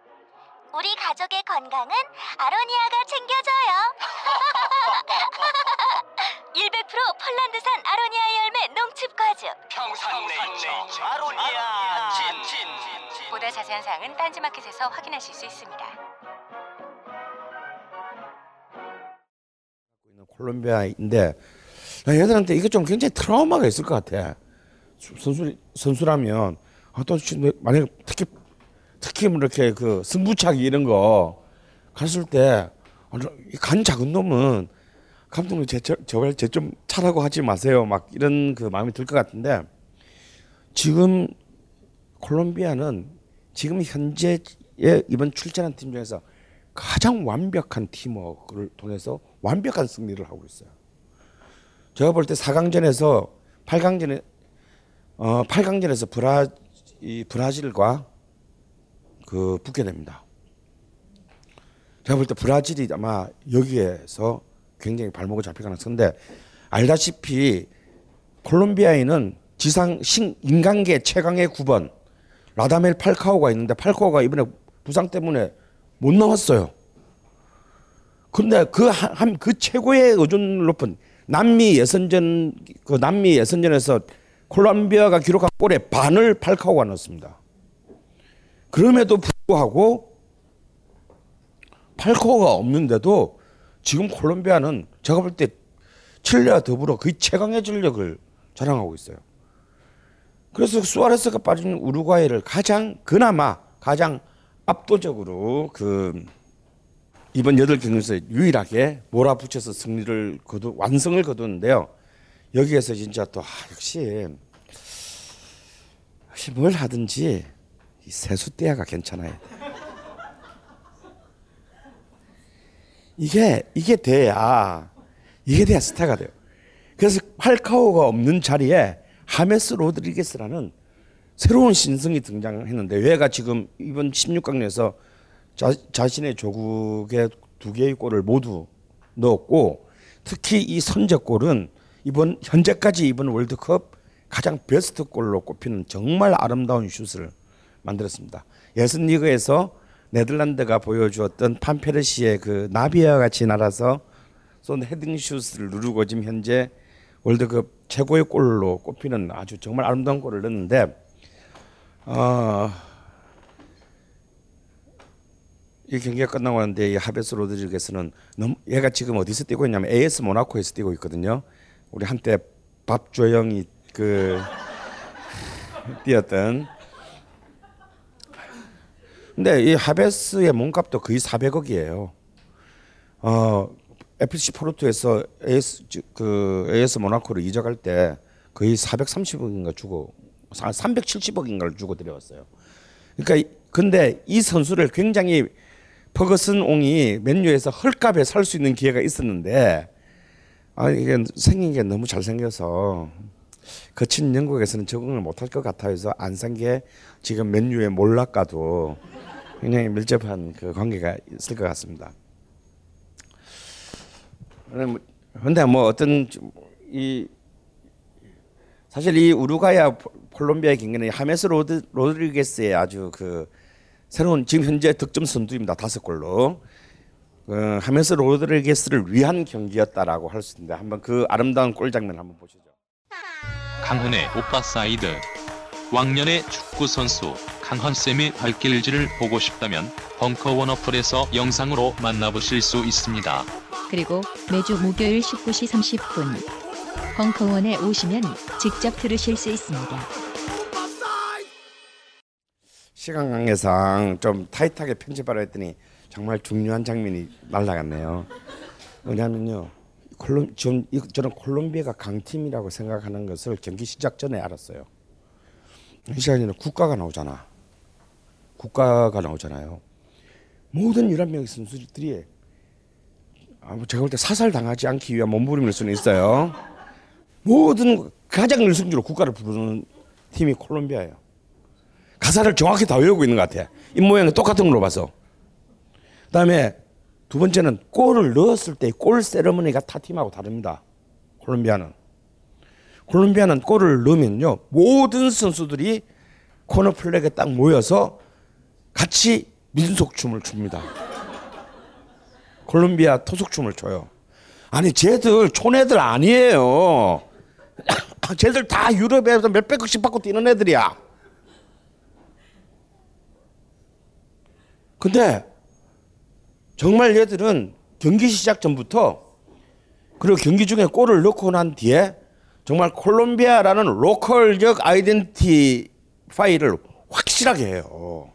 F: 우리 가족의 건강은 아로니아가 챙겨줘요. [laughs] 100% 폴란드산 아로니아 열매 농축 과즙.
G: 평산네이처 아로니아 친
H: 보다 자세한 사항은 딴지마켓에서 확인하실 수 있습니다.
E: 콜롬비아인데 나 얘들한테 이게 좀 굉장히 트라우마가 있을 것 같아. 수- 선수 선수라면 아, 또 지금 만약 특히 특히 뭐 이렇게 그 승부차기 이런 거 갔을 때 간 작은 놈은 감독님 제발 제 좀 차라고 하지 마세요. 막 이런 그 마음이 들 것 같은데 지금 콜롬비아는 지금 현재의 이번 출전한 팀 중에서 가장 완벽한 팀워크를 통해서 완벽한 승리를 하고 있어요. 제가 볼 때 4강전에서 8강전에 어 8강전에서 브라 이 브라질과 그 붙게 됩니다. 제가 볼 때 브라질이 아마 여기에서 굉장히 발목을 잡힐 가능성인데 알다시피 콜롬비아에는 지상 신 인간계 최강의 9번 라다멜 팔카오가 있는데 팔카오가 이번에 부상 때문에 못 나왔어요. 근데 그한그 최고의 의존 높은 남미 예선전 그 남미 예선전에서 콜롬비아가 기록한 골의 반을 팔카오가 넣었습니다. 그럼에도 불구하고 팔카오가 없는데도 지금 콜롬비아는 제가 볼 때 칠레와 더불어 거의 최강의 전력을 자랑하고 있어요. 그래서 수아레스가 빠진 우루과이를 가장 그나마 가장 압도적으로 그 이번 여덟 경기에서 유일하게 몰아붙여서 승리를 거두 완성을 거두는데요. 여기에서 진짜 또 아, 역시 역시 뭘 하든지 이 세수대야가 괜찮아요. 이게 이게 돼야 이게 돼야 스타가 돼요. 그래서 팔카오가 없는 자리에 하메스 로드리게스라는 새로운 신성이 등장했는데 얘가 지금 이번 16강에서 자, 자신의 조국의 두 개의 골을 모두 넣었고 특히 이 선제골은 이번 현재까지 이번 월드컵 가장 베스트 골로 꼽히는 정말 아름다운 슛을 만들었습니다. 예선 리그에서 네덜란드가 보여주었던 판페르시의 그 나비와 같이 날아서 쏜 헤딩 슛을 누르고 지금 현재 월드컵 최고의 골로 꼽히는 아주 정말 아름다운 골을 넣었는데 어, 이 경기가 끝나고 나는데 이 하베스 로드리게스는 너무 얘가 지금 어디서 뛰고 있냐면 AS 모나코에서 뛰고 있거든요. 우리 한때 밥조영이 그 [laughs] 뛰었던 근데 이 하베스의 몸값도 거의 400억이에요. 어 FC 포르투에서 AS 주- 그 AS 모나코를 이적할 때 거의 430억인가 주고 370억인가를 주고 들여왔어요. 그러니까 이- 근데 이 선수를 굉장히 퍼거슨 옹이 맨유에서 헐값에 살 수 있는 기회가 있었는데 아 이게 생긴 게 너무 잘생겨서 거친 영국에서는 적응을 못할 것 같아서 안 산 게 지금 맨유의 몰락과도 굉장히 밀접한 그 관계가 있을 것 같습니다. 그런데 뭐 어떤 이 사실 이 우루과이와 폴- 콜롬비아의 경기는 하메스 로드, 로드리게스의 아주 그 새로운 지금 현재 득점 선두입니다. 다섯 골로. 어, 하면서 로드리게스를 위한 경기였다라고 할 수 있는데 한번 그 아름다운 골 장면 한번 보시죠.
C: 강헌의 오빠 사이드 왕년의 축구 선수 강헌쌤의 발길질을 보고 싶다면 벙커원 어플에서 영상으로 만나보실 수 있습니다.
D: 그리고 매주 목요일 19시 30분 벙커원에 오시면 직접 들으실 수 있습니다.
E: 시간 관계상 좀 타이트하게 편집하려 했더니 정말 중요한 장면이 날라갔네요. 왜냐하면요, 콜롬, 좀 이- 저는 콜롬비아가 강팀이라고 생각하는 것을 경기 시작 전에 알았어요. 이 시간에는 국가가 나오잖아. 국가가 나오잖아요. 모든 11명의 선수들이 아, 뭐 제가 볼 때 사살 당하지 않기 위한 몸부림일 수는 있어요. 모든 가장 열성적으로 국가를 부르는 팀이 콜롬비아예요. 가사를 정확히 다 외우고 있는 것 같아. 입 모양이 똑같은 걸로 봐서. 그 다음에 두 번째는 골을 넣었을 때 골 세레머니가 타 팀하고 다릅니다. 콜롬비아는. 콜롬비아는 골을 넣으면요 모든 선수들이 코너 플렉에 딱 모여서 같이 민속 춤을 춥니다. 콜롬비아 토속 춤을 춰요. 아니 쟤들 촌애들 아니에요. [coughs] 쟤들 다 유럽에서 몇백 억씩 받고 뛰는 애들이야. 근데 정말 얘들은 경기 시작 전부터 그리고 경기 중에 골을 넣고 난 뒤에 정말 콜롬비아라는 로컬적 아이덴티 파이를 확실하게 해요.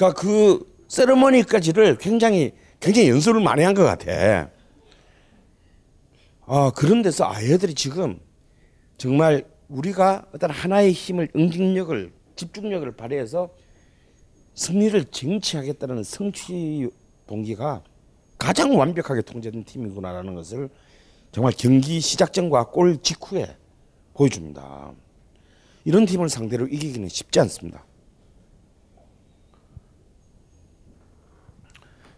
E: 그러니까 그 세레머니까지를 굉장히 굉장히 연습을 많이 한 것 같아. 아 그런 데서 아 얘들이 지금 정말 우리가 어떤 하나의 힘을 응징력을 집중력을 발휘해서 승리를 쟁취하겠다는 성취 동기가 가장 완벽하게 통제된 팀이구나라는 것을 정말 경기 시작 전과 골 직후에 보여줍니다. 이런 팀을 상대로 이기기는 쉽지 않습니다.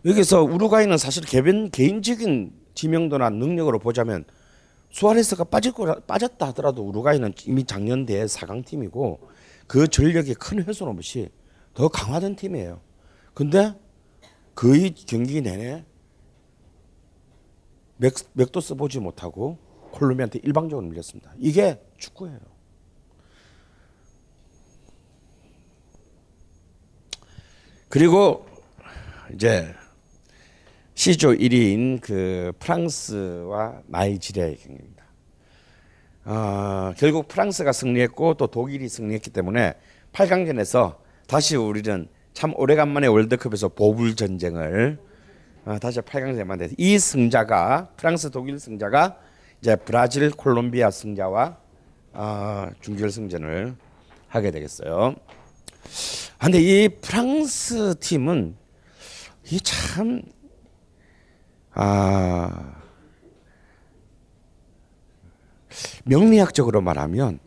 E: 여기서 우루과이는 사실 개변 개인적인 지명도나 능력으로 보자면 수아레스가 빠질 거 빠졌다 하더라도 우루과이는 이미 작년 대회 4강 팀이고 그 전력에 큰 훼손 없이 더 강화된 팀이에요. 근데 거의 경기 내내 맥, 맥도 써보지 못하고 콜롬비아한테 일방적으로 밀렸습니다. 이게 축구예요. 그리고 이제 C조 1위인 그 프랑스와 나이지리아의 경기입니다. 어, 결국 프랑스가 승리했고 또 독일이 승리했기 때문에 8강전에서 다시 우리는 참 오래간만에 월드컵에서 보불 전쟁을 어, 다시 8강전에 돼서 이 승자가 프랑스 독일 승자가 이제 브라질 콜롬비아 승자와 어, 준결승전을 하게 되겠어요. 아, 근데 이 프랑스 팀은 이참 아, 명리학적으로 말하면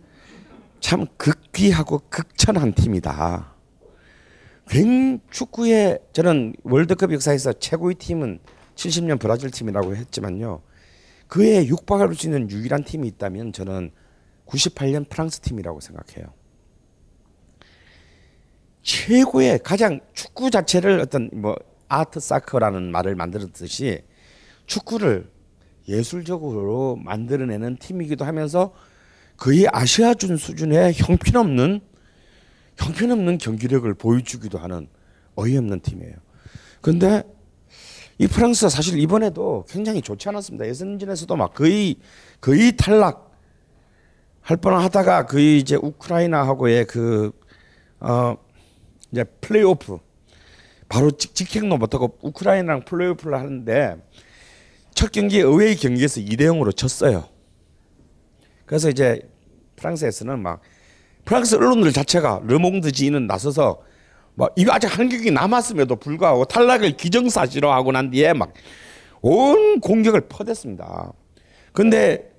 E: 참 극귀하고 극천한 팀이다. 굉 축구의 저는 월드컵 역사에서 최고의 팀은 70년 브라질 팀이라고 했지만요. 그에 육박할 수 있는 유일한 팀이 있다면 저는 98년 프랑스 팀이라고 생각해요. 최고의 가장 축구 자체를 어떤 뭐 아트 사커라는 말을 만들었듯이 축구를 예술적으로 만들어내는 팀이기도 하면서 거의 아시아준 수준의 형편없는 형편없는 경기력을 보여주기도 하는 어이없는 팀이에요. 근데 이 프랑스가 사실 이번에도 굉장히 좋지 않았습니다. 예선전에서도 막 거의 거의 탈락 할 뻔하다가 거의 이제 우크라이나하고의 그어 이제 플레이오프 바로 직행도 못하고 우크라이나랑 플레이오프를 하는데 첫 경기 의외의 경기에서 2대 0으로 졌어요. 그래서 이제 프랑스에서는 막 프랑스 언론들 자체가 르몽드지는 나서서 막 이거 아직 한 경기 남았음에도 불구하고 탈락을 기정사실화 하고 난 뒤에 막 온 공격을 퍼댔습니다. 근데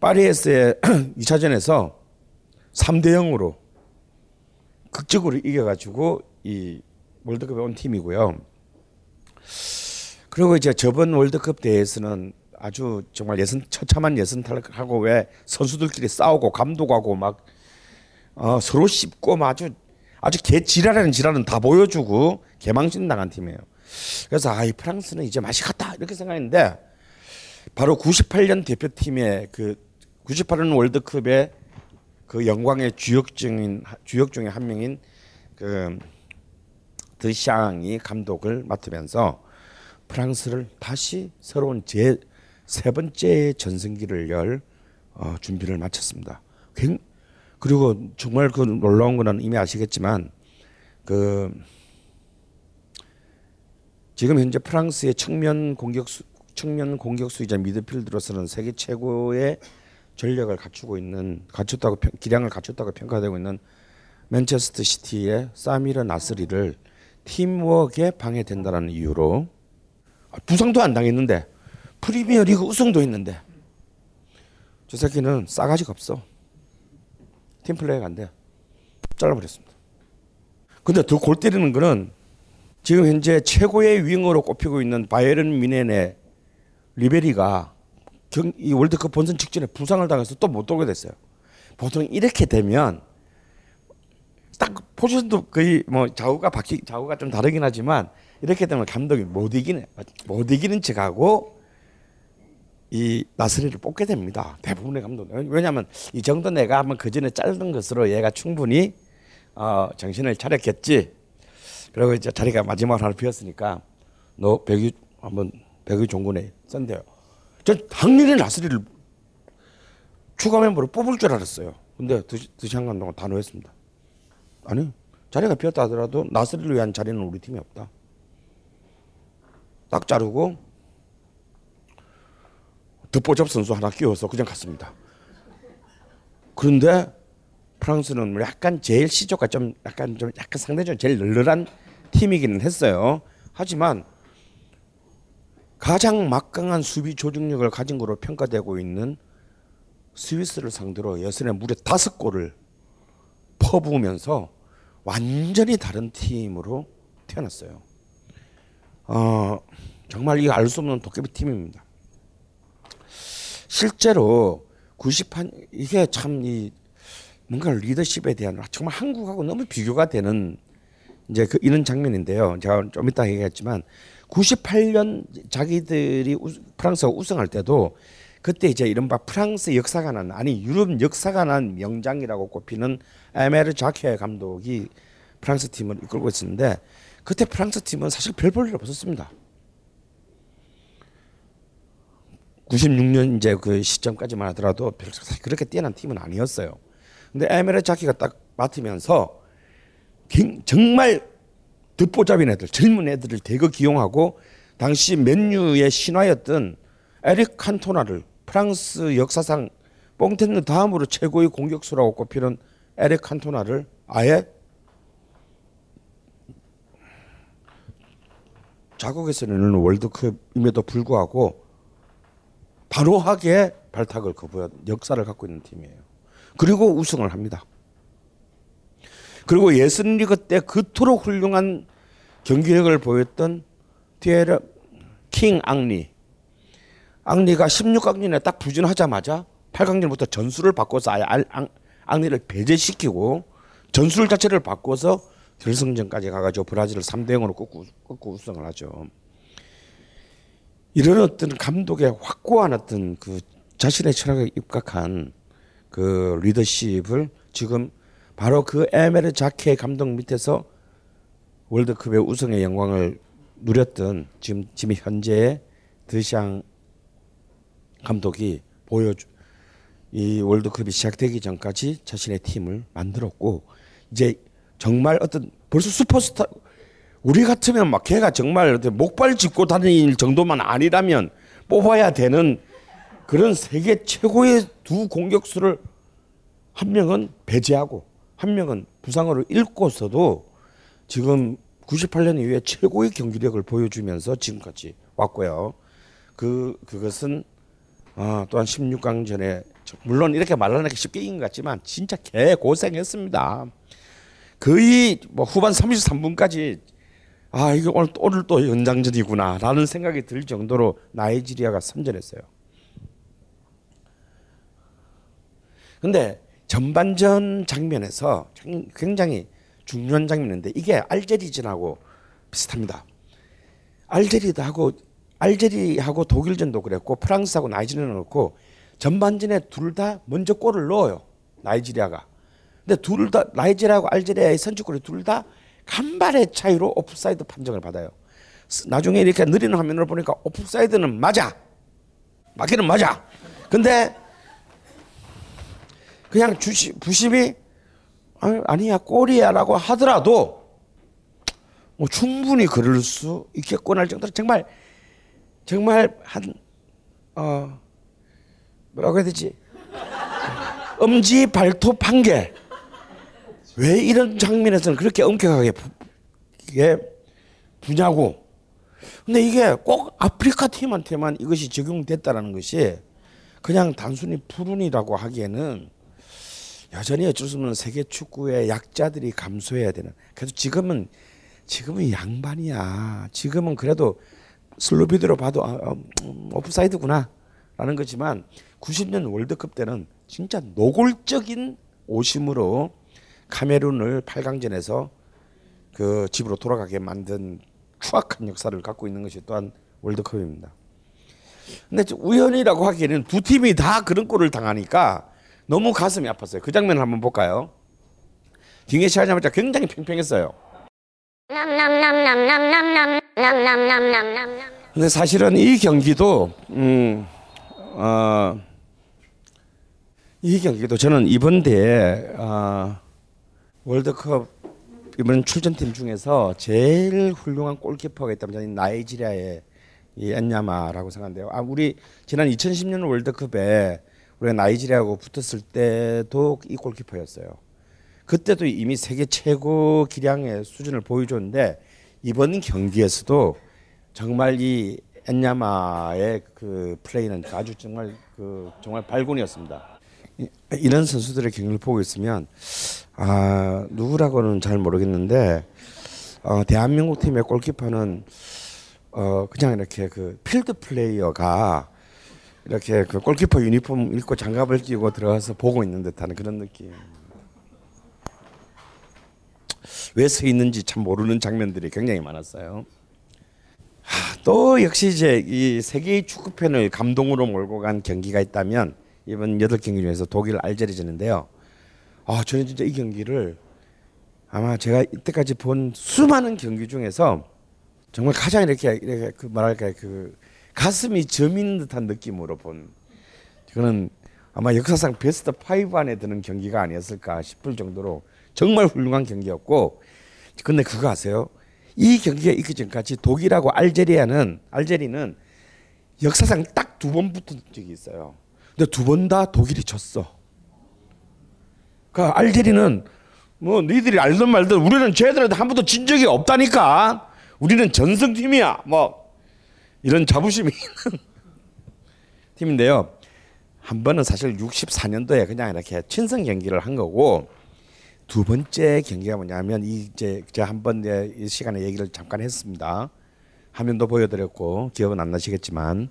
E: 파리에스의 2차전에서 [clears throat] 3대 0으로 극적으로 이겨가지고 이 월드컵에 온 팀이고요. 그리고 이제 저번 월드컵 대회에서는 아주 정말 예선 처참한 예선 탈락하고 왜 선수들끼리 싸우고 감독하고 막 어, 서로 씹고 막 아주 아주 개 지랄하는 지랄은 다 보여주고 개망신 당한 팀이에요. 그래서 아, 이 프랑스는 이제 맛이 갔다 이렇게 생각했는데 바로 98년 대표팀의 그 98년 월드컵의 그 영광의 주역 중인 주역 중에 한 명인 그 드샹이 감독을 맡으면서 프랑스를 다시 새로운 제 세 번째 전승기를 열 어, 준비를 마쳤습니다. 굉- 그리고 정말 그 놀라운 거는 이미 아시겠지만 그 지금 현재 프랑스의 측면 공격수 측면 공격수이자 미드필드로서는 세계 최고의 전력을 갖추고 있는 갖췄다고 평- 기량을 갖췄다고 평가되고 있는 맨체스터 시티의 사미르 나스리를 팀워크에 방해된다라는 이유로 아, 부상도 안 당했는데 프리미어 리그 우승도 했는데 저 새끼는 싸가지가 없어. 팀플레이가 안 돼. 잘라버렸습니다. 근데 더 골 때리는 거는 지금 현재 최고의 윙어로 꼽히고 있는 바이에른 미넨의 리베리가 경, 이 월드컵 본선 직전에 부상을 당해서 또못 돌게 됐어요. 보통 이렇게 되면 딱 포지션도 거의 뭐 좌우가 바뀌 좌우가 좀 다르긴 하지만 이렇게 되면 감독이 못 이기는 못 이기는 척하고 이 나스리를 뽑게 됩니다. 대부분의 감독. 왜냐하면 이 정도 내가 한번 그 전에 자른 것으로 얘가 충분히 어, 정신을 차렸겠지. 그리고 이제 자리가 마지막으로 하나 비었으니까 너 백유 한번 백유 종군에 선대요. 저 당연히 나스리를 추가 멤버로 뽑을 줄 알았어요. 근데 드시, 드시한 감독은 단호했습니다. 아니 자리가 비었다 하더라도 나스리를 위한 자리는 우리 팀이 없다. 딱 자르고 득보잡 선수 하나 끼워서 그냥 갔습니다. 그런데 프랑스는 약간 제일 시조가 좀 약간 좀 약간 상대적으로 제일 널널한 팀이기는 했어요. 하지만 가장 막강한 수비 조직력을 가진 것으로 평가되고 있는 스위스를 상대로 예선에 무려 다섯 골을 퍼부으면서 완전히 다른 팀으로 태어났어요. 어, 정말 이거 알수 없는 도깨비 팀입니다. 실제로 98 이게 참 이 뭔가 리더십에 대한 정말 한국하고 너무 비교가 되는 이제 그 이런 장면인데요. 제가 좀 이따 얘기했지만 98년 자기들이 우, 프랑스가 우승할 때도 그때 이제 이른바 프랑스 역사가 난 아니 유럽 역사가 난 명장이라고 꼽히는 에메르 자케 감독이 프랑스 팀을 이끌고 있었는데 그때 프랑스 팀은 사실 별 볼일 없었습니다. 96년 이제 그 시점까지만 하더라도 별 그렇게 뛰어난 팀은 아니었어요. 근데 에메르 자키가 딱 맡으면서 정말 듣보잡인 애들, 젊은 애들을 대거 기용하고 당시 맨유의 신화였던 에릭 칸토나를 프랑스 역사상 뽕텐느 다음으로 최고의 공격수라고 꼽히는 에릭 칸토나를 아예 자국에서는 월드컵임에도 불구하고 바로하게 발탁을 거부한 역사를 갖고 있는 팀이에요. 그리고 우승을 합니다. 그리고 예선리그 때 그토록 훌륭한 경기력을 보였던 디에르 킹 앙리. 앙리가 16강전에 딱 부진하자마자 8강전부터 전술을 바꿔서 아예 앙, 앙리를 배제시키고 전술 자체를 바꿔서 결승전까지 가가지고 브라질을 3대 0으로 꺾고, 꺾고 우승을 하죠. 이런 어떤 감독의 확고한 어떤 그 자신의 철학에 입각한 그 리더십을 지금 바로 그 에메르 자케 감독 밑에서 월드컵의 우승의 영광을 누렸던 지금 지금 현재의 드샹 감독이 보여주 이 월드컵이 시작되기 전까지 자신의 팀을 만들었고 이제 정말 어떤 벌써 슈퍼스타 우리 같으면 막 걔가 정말 목발 짚고 다닐 정도만 아니라면 뽑아야 되는 그런 세계 최고의 두 공격수를 한 명은 배제하고 한 명은 부상으로 잃고서도 지금 98년 이후에 최고의 경기력을 보여주면서 지금까지 왔고요. 그 그것은 아, 또한 16강전에 물론 이렇게 말하는 게 쉽게 이긴 것 같지만 진짜 개 고생했습니다. 거의 뭐 후반 33분까지 아 이거 오늘 오늘 또 연장전이구나라는 생각이 들 정도로 나이지리아가 선전했어요. 근데 전반전 장면에서 굉장히 중요한 장면인데 이게 알제리전하고 비슷합니다. 알제리하고 알제리하고 독일전도 그랬고 프랑스하고 나이지리아는 그렇고 전반전에 둘 다 먼저 골을 넣어요. 나이지리아가. 근데 둘 다 나이지리아하고 알제리아의 선취골이 둘 다 간발의 차이로 오프사이드 판정을 받아요. 나중에 이렇게 느린 화면을 보니까 오프사이드는 맞아. 맞기는 맞아. 근데 그냥 주시, 부심이 아니야 골이야라고 하더라도 뭐 충분히 그럴 수 있겠구나 할 정도로 정말 정말 한 어 뭐라고 해야 되지 [laughs] 엄지 발톱 한 개. 왜 이런 장면에서는 그렇게 엄격하게 부, 이게 부냐고. 근데 이게 꼭 아프리카 팀한테만 이것이 적용됐다라는 것이 그냥 단순히 푸른이라고 하기에는 여전히 어쩔 수 없는 세계 축구의 약자들이 감수해야 되는. 그래도 지금은 지금은 양반이야. 지금은 그래도 슬로비드로 봐도 아, 아, 음, 오프사이드구나라는 거지만 90년 월드컵 때는 진짜 노골적인 오심으로 카메룬을 8강전에서 그 집으로 돌아가게 만든 추악한 역사를 갖고 있는 것이 또한 월드컵입니다. 근데 우연이라고 하기에는 두 팀이 다 그런 골을 당하니까 너무 가슴이 아팠어요. 그 장면을 한번 볼까요? 씨 하자마자 굉장히 팽팽했어요. 근데 사실은 이 경기도 음, 어, 이 경기도 저는 이번 대회 어, 월드컵 이번 출전팀 중에서 제일 훌륭한 골키퍼가 있다면 저는 나이지리아의 이 엔야마라고 생각하는데요. 아 우리 지난 2010년 월드컵에 우리가 나이지리아하고 붙었을 때도 이 골키퍼였어요. 그때도 이미 세계 최고 기량의 수준을 보여줬는데 이번 경기에서도 정말 이 엔야마의 그 플레이는 아주 정말 그 정말 발군이었습니다. 이런 선수들의 경기를 보고 있으면 아 누구라고는 잘 모르겠는데 어, 대한민국 팀의 골키퍼는 어 그냥 이렇게 그 필드 플레이어가 이렇게 그 골키퍼 유니폼 입고 장갑을 끼고 들어가서 보고 있는 듯한 그런 느낌. 왜 서 있는지 참 모르는 장면들이 굉장히 많았어요. 하, 또 역시 이제 이 세계의 축구팬을 감동으로 몰고 간 경기가 있다면 이번 여덟 경기 중에서 독일 알제리전인데요. 아 저는 진짜 이 경기를 아마 제가 이때까지 본 수많은 경기 중에서 정말 가장 이렇게 이렇게 그 뭐랄까 그 가슴이 저민 듯한 느낌으로 본 그는 아마 역사상 베스트 5 안에 드는 경기가 아니었을까 싶을 정도로 정말 훌륭한 경기였고 근데 그거 아세요? 이 경기가 있기 전까지 독일하고 알제리아는 알제리는 역사상 딱 두 번 붙은 적이 있어요. 근데 두 번 다 독일이 졌어. 그러니까 알제리는 뭐 너희들이 알든 말든 우리는 쟤들한테 한 번도 진 적이 없다니까. 우리는 전승팀이야. 뭐 이런 자부심이 있는 [laughs] 팀인데요. 한 번은 사실 64년도에 그냥 이렇게 친선 경기를 한 거고 두 번째 경기가 뭐냐면 이제 제가 한번 이 시간에 얘기를 잠깐 했습니다. 화면도 보여드렸고 기억은 안 나시겠지만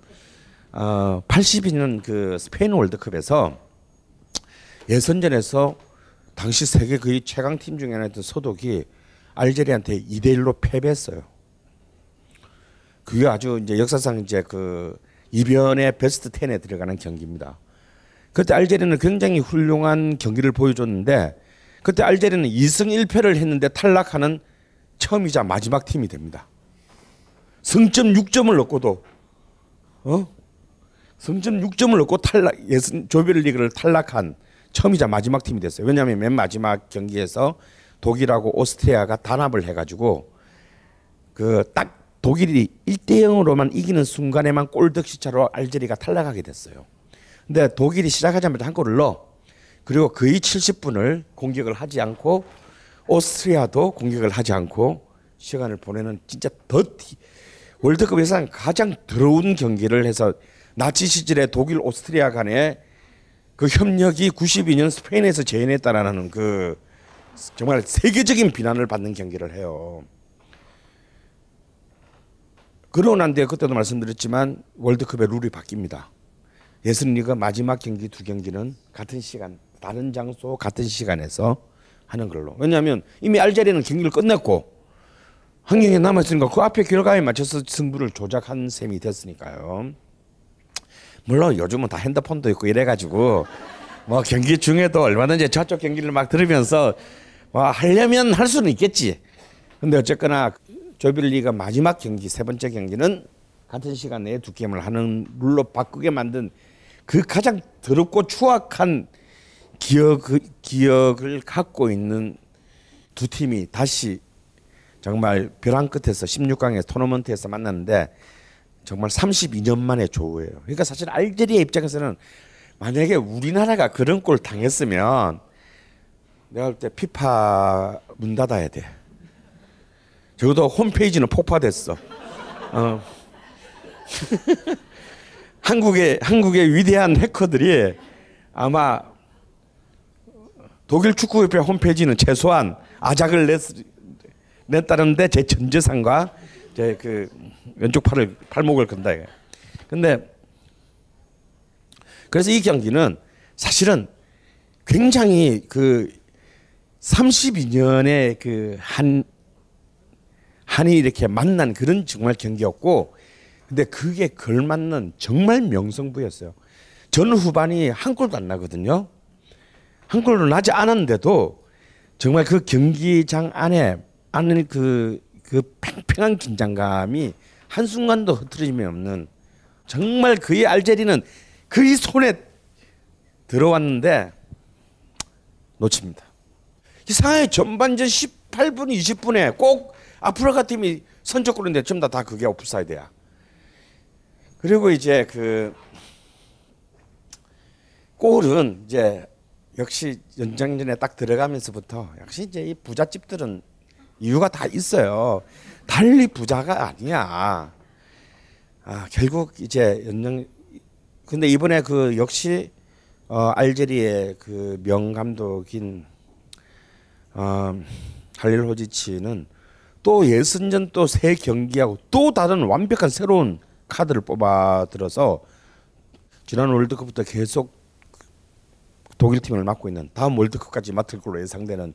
E: 어, 82년 그 스페인 월드컵에서 예선전에서 당시 세계 거의 최강 팀 중에 하나였던 소독이 알제리한테 2대 1로 패배했어요. 그게 아주 이제 역사상 이제 그 이변의 베스트 10에 들어가는 경기입니다. 그때 알제리는 굉장히 훌륭한 경기를 보여줬는데 그때 알제리는 2승 1패를 했는데 탈락하는 처음이자 마지막 팀이 됩니다. 승점 6점을 넣고도 어? 승점 6점을 넣고 탈락 예선 조별리그를 탈락한 처음이자 마지막 팀이 됐어요. 왜냐하면 맨 마지막 경기에서 독일하고 오스트리아가 단합을 해가지고 그 딱 독일이 1대 0으로만 이기는 순간에만 골 득실차로 알제리가 탈락하게 됐어요. 근데 독일이 시작하자마자 한 골을 넣어. 그리고 거의 70분을 공격을 하지 않고 오스트리아도 공격을 하지 않고 시간을 보내는 진짜 더티 월드컵에서 가장 더러운 경기를 해서 나치 시절에 독일 오스트리아 간의 그 협력이 92년 스페인에서 재현했다라는 그 정말 세계적인 비난을 받는 경기를 해요. 그러고 난 뒤에 그때도 말씀드렸지만 월드컵의 룰이 바뀝니다. 예선리그 마지막 경기 두 경기는 같은 시간, 다른 장소, 같은 시간에서 하는 걸로. 왜냐하면 이미 알제리는 경기를 끝냈고 한 경기 남았으니까 그 앞에 결과에 맞춰서 승부를 조작한 셈이 됐으니까요. 물론 요즘은 다 핸드폰도 있고 이래가지고 뭐 경기 중에도 얼마든지 저쪽 경기를 막 들으면서 뭐 하려면 할 수는 있겠지. 근데 어쨌거나 조별리가 마지막 경기 세 번째 경기는 같은 시간 내에 두 게임을 하는 룰로 바꾸게 만든 그 가장 더럽고 추악한 기억 기억을 갖고 있는 두 팀이 다시 정말 벼랑 끝에서 16강의 토너먼트에서 만났는데 정말 32년 만에 조우예요. 그러니까 사실 알제리아 입장에서는 만약에 우리나라가 그런 꼴 당했으면 내가 볼 때 피파 문 닫아야 돼. 적어도 홈페이지는 폭파됐어. 어. [laughs] 한국의 한국의 위대한 해커들이 아마 독일 축구협회 홈페이지는 최소한 아작을 냈, 냈다는데 제 전재산과 제 그 왼쪽 팔을 팔목을 건다. 근데 그래서 이 경기는 사실은 굉장히 그 32년의 그 한 한이 이렇게 만난 그런 정말 경기였고 근데 그게 걸맞는 정말 명성부였어요. 전 후반이 한 골도 안 나거든요. 한 골도 나지 않았는데도 정말 그 경기장 안에 안에 그, 그 팽팽한 긴장감이 한순간도 흐트러짐이 없는 정말 그의 알제리는 그의 손에 들어왔는데 놓칩니다. 이상하게 전반전 18분, 20분에 꼭 아프리카 팀이 선제골인데 전부 다 그게 오프사이드야. 그리고 이제 그 골은 이제 역시 연장전에 딱 들어가면서부터 역시 이제 이 부잣집들은 이유가 다 있어요. 달리 부자가 아니야. 아, 결국 이제 연장 근데 이번에 그 역시 어 알제리의 그 명감독인 어 할릴 호지치는 또 예선전 또 새 경기하고 또 다른 완벽한 새로운 카드를 뽑아 들어서 지난 월드컵부터 계속 독일 팀을 맡고 있는 다음 월드컵까지 맡을 걸로 예상되는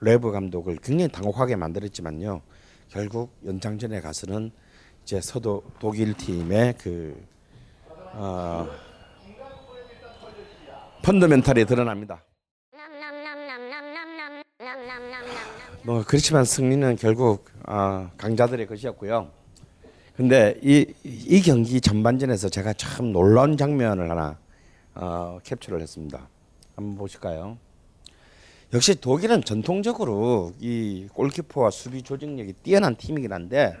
E: 레브 감독을 굉장히 당혹하게 만들었지만요. 결국 연장전에 가서는 이제 서도 독일 팀의 그 어, 펀더멘탈이 드러납니다. 뭐 그렇지만 승리는 결국 어, 강자들의 것이었고요. 근데 이, 이 경기 전반전에서 제가 참 놀라운 장면을 하나 어, 캡처를 했습니다. 한번 보실까요? 역시 독일은 전통적으로 이 골키퍼와 수비 조직력이 뛰어난 팀이긴 한데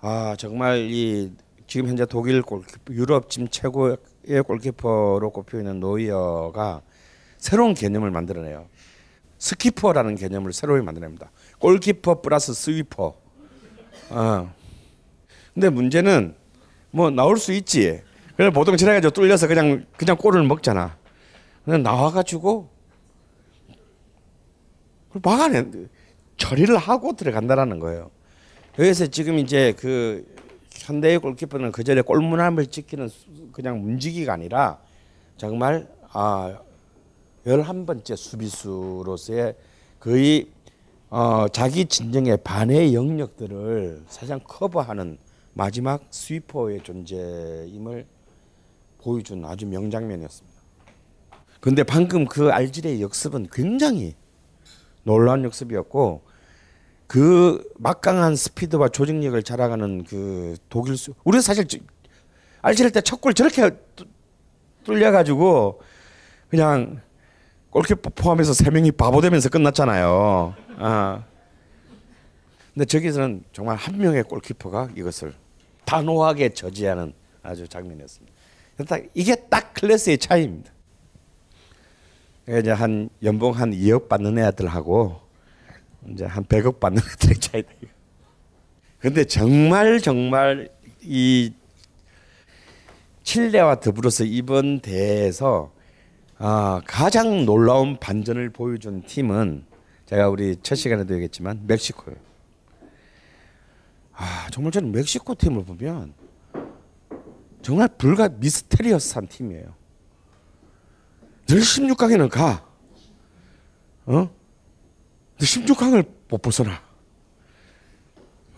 E: 아 정말 이 지금 현재 독일 골키퍼 유럽 지금 최고의 골키퍼로 꼽혀 있는 노이어가 새로운 개념을 만들어내요. 스키퍼라는 개념을 새로이 만들어냅니다. 골키퍼 플러스 스위퍼. 어. 근데 문제는 뭐 나올 수 있지. 그래 보통 지나가지고 뚫려서 그냥 그냥 골을 먹잖아. 그냥 나와가지고 막아내 처리를 하고 들어간다라는 거예요. 여기서 지금 이제 그 현대의 골키퍼는 그 전에 골문함을 지키는 그냥 문지기가 아니라 정말 아 열한 번째 수비수로서의 거의 어, 자기 진정의 반의 영역들을 사실상 커버하는 마지막 스위퍼의 존재임을 보여준 아주 명장면이었습니다. 근데 방금 그 알지리의 역습은 굉장히 놀라운 역습이었고 그 막강한 스피드와 조직력을 자랑하는 그 독일 수 우리 사실 알지리 때 첫 골 저렇게 뚫려 가지고 그냥 골키퍼 포함해서 세 명이 바보 되면서 끝났잖아요. 아. 근데 저기서는 정말 한 명의 골키퍼가 이것을 단호하게 저지하는 아주 장면이었습니다. 딱 이게 딱 클래스의 차이입니다. 이제 한 연봉 한 2억 받는 애들하고 이제 한 100억 받는 애들의 [laughs] 차이다. 근데 정말 정말 이 칠레와 더불어서 이번 대회에서 아, 가장 놀라운 반전을 보여준 팀은 제가 우리 첫 시간에도 얘기했지만 멕시코예요. 아, 정말 저는 멕시코 팀을 보면 정말 불가 미스테리어스한 팀이에요. 늘 16강에는 가. 어? 16강을 못 벗어나.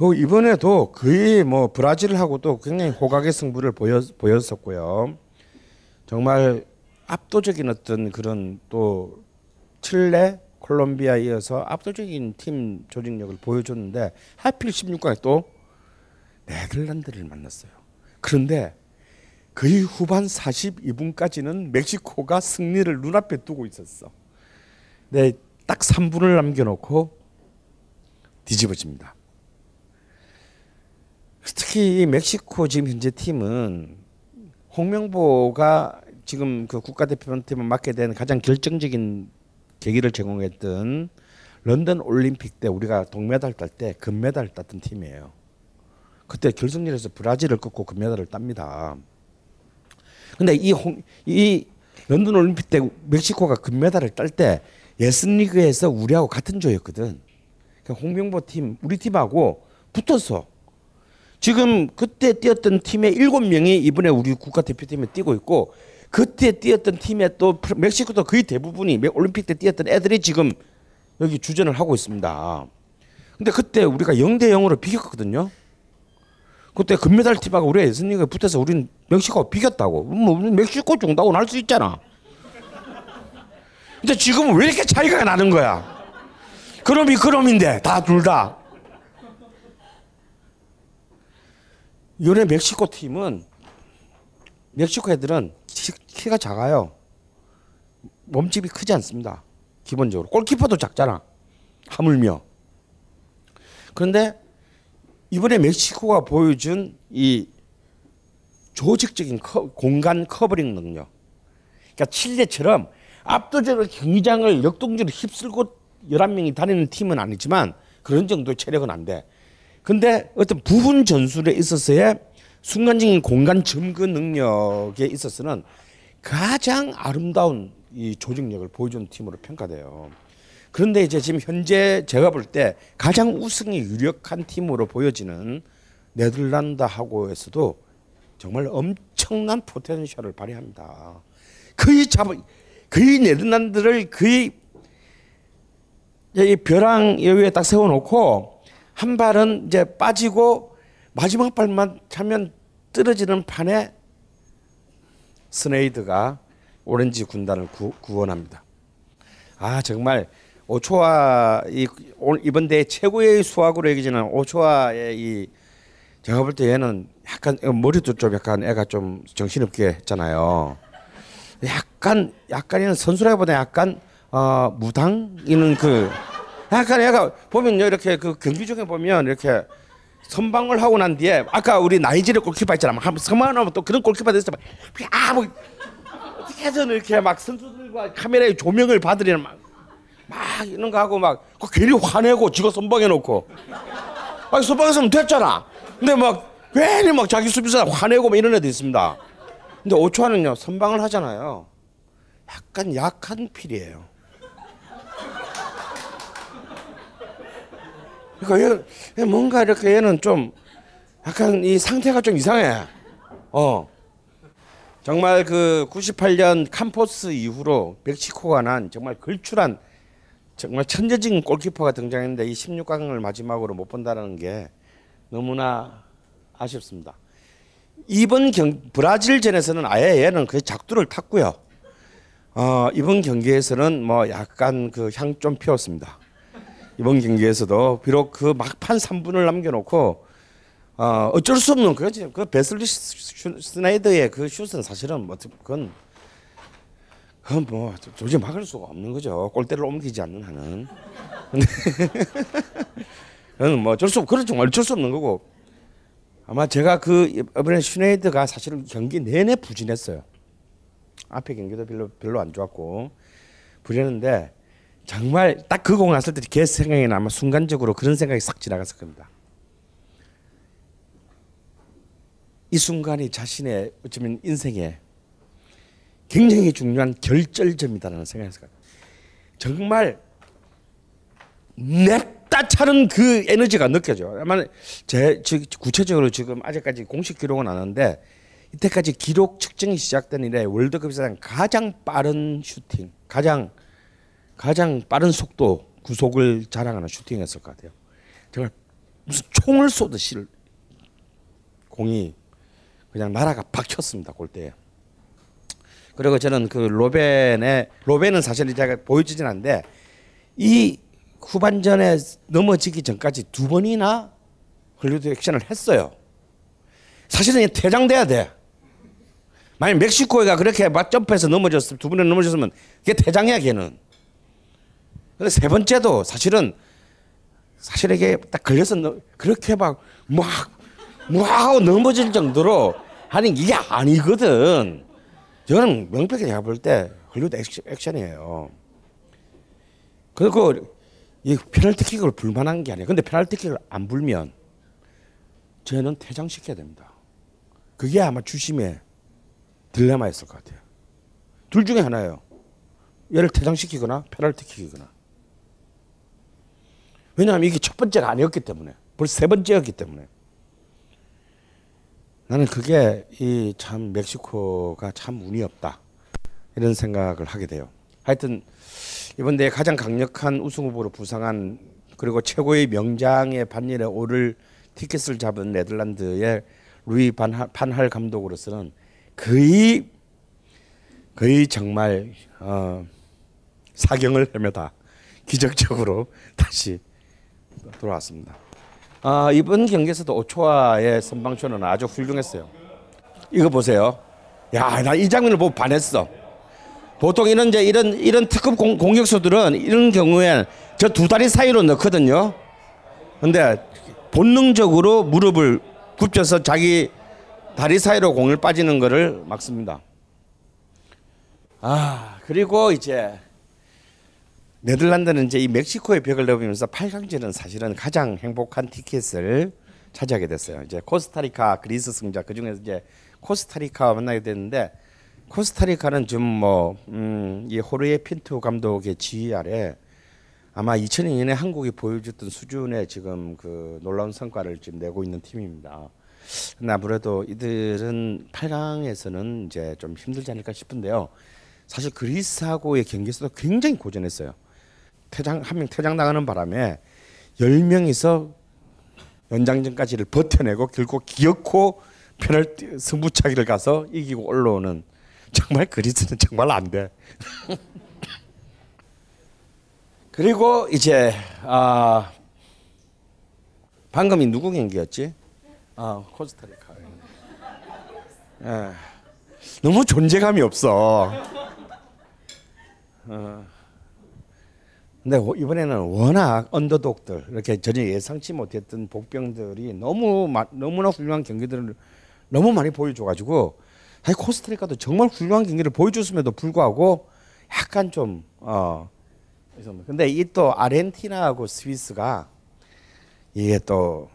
E: 어, 이번에도 거의 뭐 브라질하고도 굉장히 호각의 승부를 보였, 보였었고요. 정말 압도적인 어떤 그런 또 칠레, 콜롬비아에 이어서 압도적인 팀 조직력을 보여줬는데 하필 16강에 또 네덜란드를 만났어요. 그런데 거의 후반 42분까지는 멕시코가 승리를 눈앞에 두고 있었어. 네, 딱 3분을 남겨놓고 뒤집어집니다. 특히 이 멕시코 지금 현재 팀은 홍명보가 지금 그 국가대표팀을 맡게 된 가장 결정적인 계기를 제공했던 런던 올림픽 때 우리가 동메달 딸 때 금메달 땄던 팀이에요. 그때 결승전에서 브라질을 꺾고 금메달을 tab니다. 근데 이, 홍, 이 런던 올림픽 때 멕시코가 금메달을 딸 때 예선리그에서 우리하고 같은 조였거든. 그러니까 홍명보 팀 우리 팀하고 붙었어. 지금 그때 뛰었던 팀의 일곱 명이 이번에 우리 국가대표팀에 뛰고 있고 그때 뛰었던 팀의 또 멕시코도 거의 대부분이 올림픽 때 뛰었던 애들이 지금 여기 주전을 하고 있습니다. 근데 그때 우리가 0대 0으로 비겼거든요. 그때 금메달 팀하고 우리가 예선리그에 붙어서 우리는 멕시코 비겼다고. 뭐 멕시코 정다고 날수 있잖아. 근데 지금은 왜 이렇게 차이가 나는 거야? 그놈이 그놈인데 다 둘 다. 요래 멕시코 팀은 멕시코 애들은 키, 가 작아요. 몸집이 크지 않습니다. 기본적으로 골키퍼도 작잖아. 하물며. 그런데 이번에 멕시코가 보여준 이 조직적인 커, 공간 covering 능력. 그러니까 칠레처럼 압도적으로 경기장을 역동적으로 휩쓸고 11명이 다니는 팀은 아니지만 그런 정도의 체력은 안 돼. 근데 어떤 부분 전술에 있어서의 순간적인 공간 점거 능력에 있어서는 가장 아름다운 이 조직력을 보여준 팀으로 평가돼요. 그런데 이제 지금 현재 제가 볼 때 가장 우승이 유력한 팀으로 보여지는 네덜란드하고에서도 정말 엄청난 potential을 발휘합니다. 거의 잡 거의 네덜란드를 거의 벼랑 위에 딱 세워놓고 한 발은 이제 빠지고 마지막 발만 차면 떨어지는 판에 스네이드가 오렌지 군단을 구, 구원합니다. 아 정말 오초아 이 이번 대회 최고의 수확으로 여겨지는 오초아의 이 제가 볼 때 얘는 약간 머리도 좀 약간 애가 좀 정신없게 했잖아요. 약간 약간 얘는 선수라기보다 약간 어 무당이는 그 약간 얘가 보면요 이렇게 그 경기 중에 보면 이렇게 선방을 하고 난 뒤에 아까 우리 나이지리아 골키퍼 있잖아. 막 선방하면 또 그런 골키퍼 됐어. 아뭐 어떻게든 이렇게 막 선수들과 카메라의 조명을 받으려는 막, 막 이런 거 하고 막 괜히 화내고 지가 선방해 놓고 아니 선방했으면 됐잖아. 근데 막 괜히 막 자기 수비수 화내고 막 이런 애도 있습니다. 근데 오초아는요 선방을 하잖아요. 약간 약한 필이에요. 그러니까 얘 뭔가 이렇게 얘는 좀 약간 이 상태가 좀 이상해. 어. 정말 그 98년 캄포스 이후로 멕시코가 난 정말 걸출한 정말 천재적인 골키퍼가 등장했는데 이 16강을 마지막으로 못 본다는 게 너무나 아쉽습니다. 이번 경 브라질전에서는 아예 얘는 그 작두를 탔고요. 어, 이번 경기에서는 뭐 약간 그 향 좀 피웠습니다. 이번 경기에서도 비록 그 막판 3분을 남겨놓고 어, 어쩔 수 없는 그지 그 베슬리 스나이더의 그 슛은 사실은 뭐 그건 그건 뭐 도저히 막을 수가 없는 거죠. 골대를 옮기지 않는 한은. 근데 [laughs] 뭐 어쩔 수 없, 그건 정말 어쩔 수 없는 거고. 아마 제가 그 이번에 슈네이드가 사실은 경기 내내 부진했어요. 앞에 경기도 별로 별로 안 좋았고 부진했는데 정말 딱 그 공 났을 때 걔 생각이 나면 순간적으로 그런 생각이 싹 지나갔을 겁니다. 이 순간이 자신의 어쩌면 인생에 굉장히 중요한 결절점이다라는 들어요. 정말 냅다 차는 그 에너지가 느껴져. 아마 제 구체적으로 지금 아직까지 공식 기록은 안 하는데 이때까지 기록 측정이 시작된 이래 월드컵에서 가장 빠른 슈팅, 가장 가장 빠른 속도 구속을 자랑하는 슈팅했을 것 같아요. 정말 무슨 총을 쏘듯이 공이 그냥 나라가 박혔습니다 골대에. 그리고 저는 그 로벤의 로벤은 사실 제가 보여주진 않는데 이 후반전에 넘어지기 전까지 두 번이나 헐리우드 액션을 했어요. 사실은 퇴장돼야 돼. 만약 멕시코가 그렇게 막 점프해서 넘어졌으면 두 번에 넘어졌으면 그게 퇴장이야 걔는. 근데 세 번째도 사실은 사실 이게 딱 걸려서 그렇게 막막막 넘어질 정도로 하는 게 아니거든. 저는 명백히 제가 볼 때 헐리우드 액션, 이에요 그리고 이 페널티킥을 불만한 게 아니에요. 근데 페널티킥을 안 불면 저는 퇴장시켜야 됩니다. 그게 아마 주심의 딜레마였을 것 같아요. 둘 중에 하나예요. 얘를 퇴장시키거나 페널티킥이거나. 왜냐하면 이게 첫 번째가 아니었기 때문에 벌써 세 번째였기 때문에 나는 그게 이 참 멕시코가 참 운이 없다 이런 생각을 하게 돼요. 하여튼 이번 대회 가장 강력한 우승 후보로 부상한 그리고 최고의 명장의 반열에 오를 티켓을 잡은 네덜란드의 루이 판할 감독으로서는 거의 거의 정말 어, 사경을 헤매다 기적적으로 [laughs] 다시 돌아왔습니다. 아, 이번 경기에서도 오초아의 선방쇼는 아주 훌륭했어요. 이거 보세요. 야, 나 이 장면을 보고 반했어. 보통 이런 이제 이런 이런 특급 공, 공격수들은 이런 경우에 저두 다리 사이로 넣거든요. 근데 본능적으로 무릎을 굽혀서 자기 다리 사이로 공을 빠지는 것을 막습니다. 아, 그리고 이제 네덜란드는 이제 이 멕시코의 벽을 넘으면서 8강전은 사실은 가장 행복한 티켓을 차지하게 됐어요. 이제 코스타리카, 그리스 승자 그 중에서 이제 코스타리카와 만나게 됐는데 코스타리카는 좀뭐 음, 이 호르에 핀투 감독의 지휘 아래 아마 2002년에 한국이 보여줬던 수준의 지금 그 놀라운 성과를 지금 내고 있는 팀입니다. 근데 아무래도 이들은 8강에서는 이제 좀 힘들지 않을까 싶은데요. 사실 그리스하고의 경기에서도 굉장히 고전했어요. 퇴장 한 명 퇴장 나가는 바람에 열 명이서 연장전까지를 버텨내고 결국 기어코 편을 승부차기를 가서 이기고 올라오는 정말 그리스는 정말 안 돼. [laughs] 그리고 이제 아 방금이 누구 경기였지? 아 코스타리카. 예. 너무 존재감이 없어. 어. 근데 이번에는 워낙 언더독들 이렇게 전혀 예상치 못했던 복병들이 너무 마, 너무나 훌륭한 경기들을 너무 많이 보여줘가지고 사실 코스타리카도 정말 훌륭한 경기를 보여줬음에도 불구하고 약간 좀 어. 근데 이 또 아르헨티나하고 스위스가 이게 또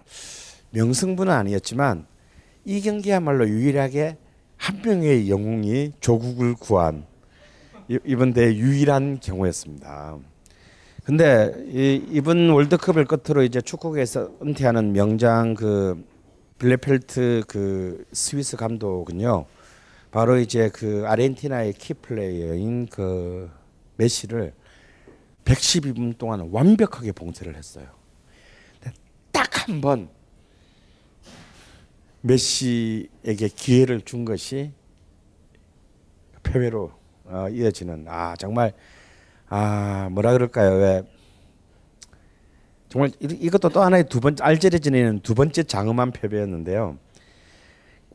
E: 명승부는 아니었지만 이 경기야말로 유일하게 한 명의 영웅이 조국을 구한 이번 대회 유일한 경우였습니다. 근데 이, 이번 월드컵을 끝으로 이제 축구계에서 은퇴하는 명장 그 블레펠트 그 스위스 감독은요. 바로 이제 그 아르헨티나의 키 플레이어인 그 메시를 112분 동안 완벽하게 봉쇄를 했어요. 딱 한 번 메시에게 기회를 준 것이 패배로 어, 이어지는 아 정말 아 뭐라 그럴까요? 왜? 정말 이 것도 또 하나의 두 번째 알제리전에는 두 번째 장엄한 패배였는데요.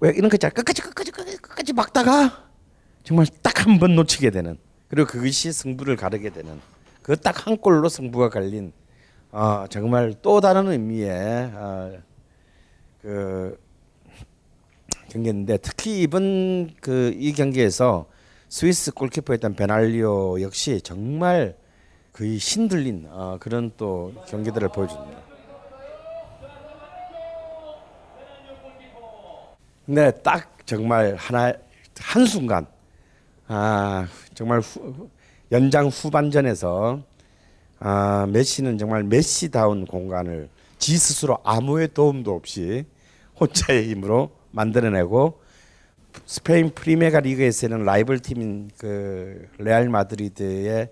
E: 왜 이런 거 있잖아 끝까지 끝까지 끝까지 막다가 정말 딱 한 번 놓치게 되는 그리고 그것이 승부를 가르게 되는 그 딱 한 골로 승부가 갈린 아 정말 또 다른 의미의 아, 그 경기인데 특히 이번 그 이 경기에서 스위스 골키퍼였던 베날리오 역시 정말 거의 신들린 어, 그런 또 경기들을 보여줍니다. 근데 딱 정말 하나 한 순간 아 정말 후, 연장 후반전에서 아 메시는 정말 메시다운 공간을 지 스스로 아무의 도움도 없이 혼자의 힘으로 만들어내고 스페인 프리메라 리가에서는 라이벌 팀인 그 레알 마드리드의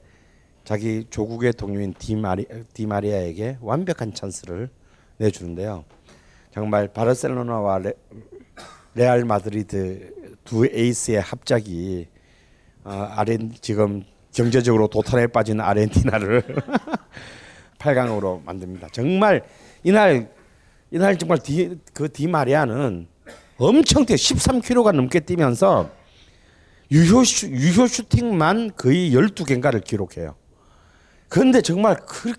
E: 자기 조국의 동료인 디마리 디마리아에게 완벽한 찬스를 내주는데요. 정말 바르셀로나와 레, 레알 마드리드 두 에이스의 합작이 어, 아렌 지금 경제적으로 도탄에 빠진 아르헨티나를 8강으로 [laughs] 만듭니다. 정말 이날 이날 정말 디, 그 디마리아는 엄청 뛰어 13km가 넘게 뛰면서 유효 슈, 유효 슈팅만 거의 12개인가를 기록해요. 그런데 정말 그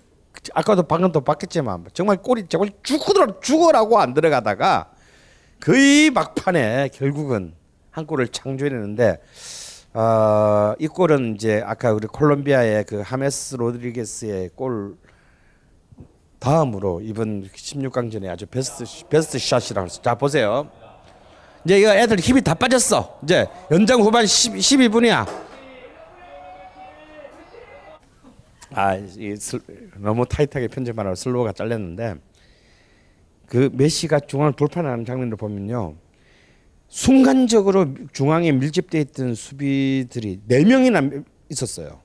E: 아까도 방금도 봤겠지만 정말 골이 정말 죽으라 죽어라고 안 들어가다가 거의 막판에 결국은 한 골을 창조해내는데 어, 이 골은 이제 아까 우리 콜롬비아의 그 하메스 로드리게스의 골 다음으로 이번 16강전에 아주 베스트 베스트 샷이라고 해서 자 보세요. 이제 이거 애들 힘이 다 빠졌어. 이제 연장 후반 10, 12분이야. 아, 이 슬, 너무 타이트하게 편집하느라 슬로우가 잘렸는데 그 메시가 중앙을 돌파하는 장면을 보면요. 순간적으로 중앙에 밀집돼 있던 수비들이 네 명이나 있었어요.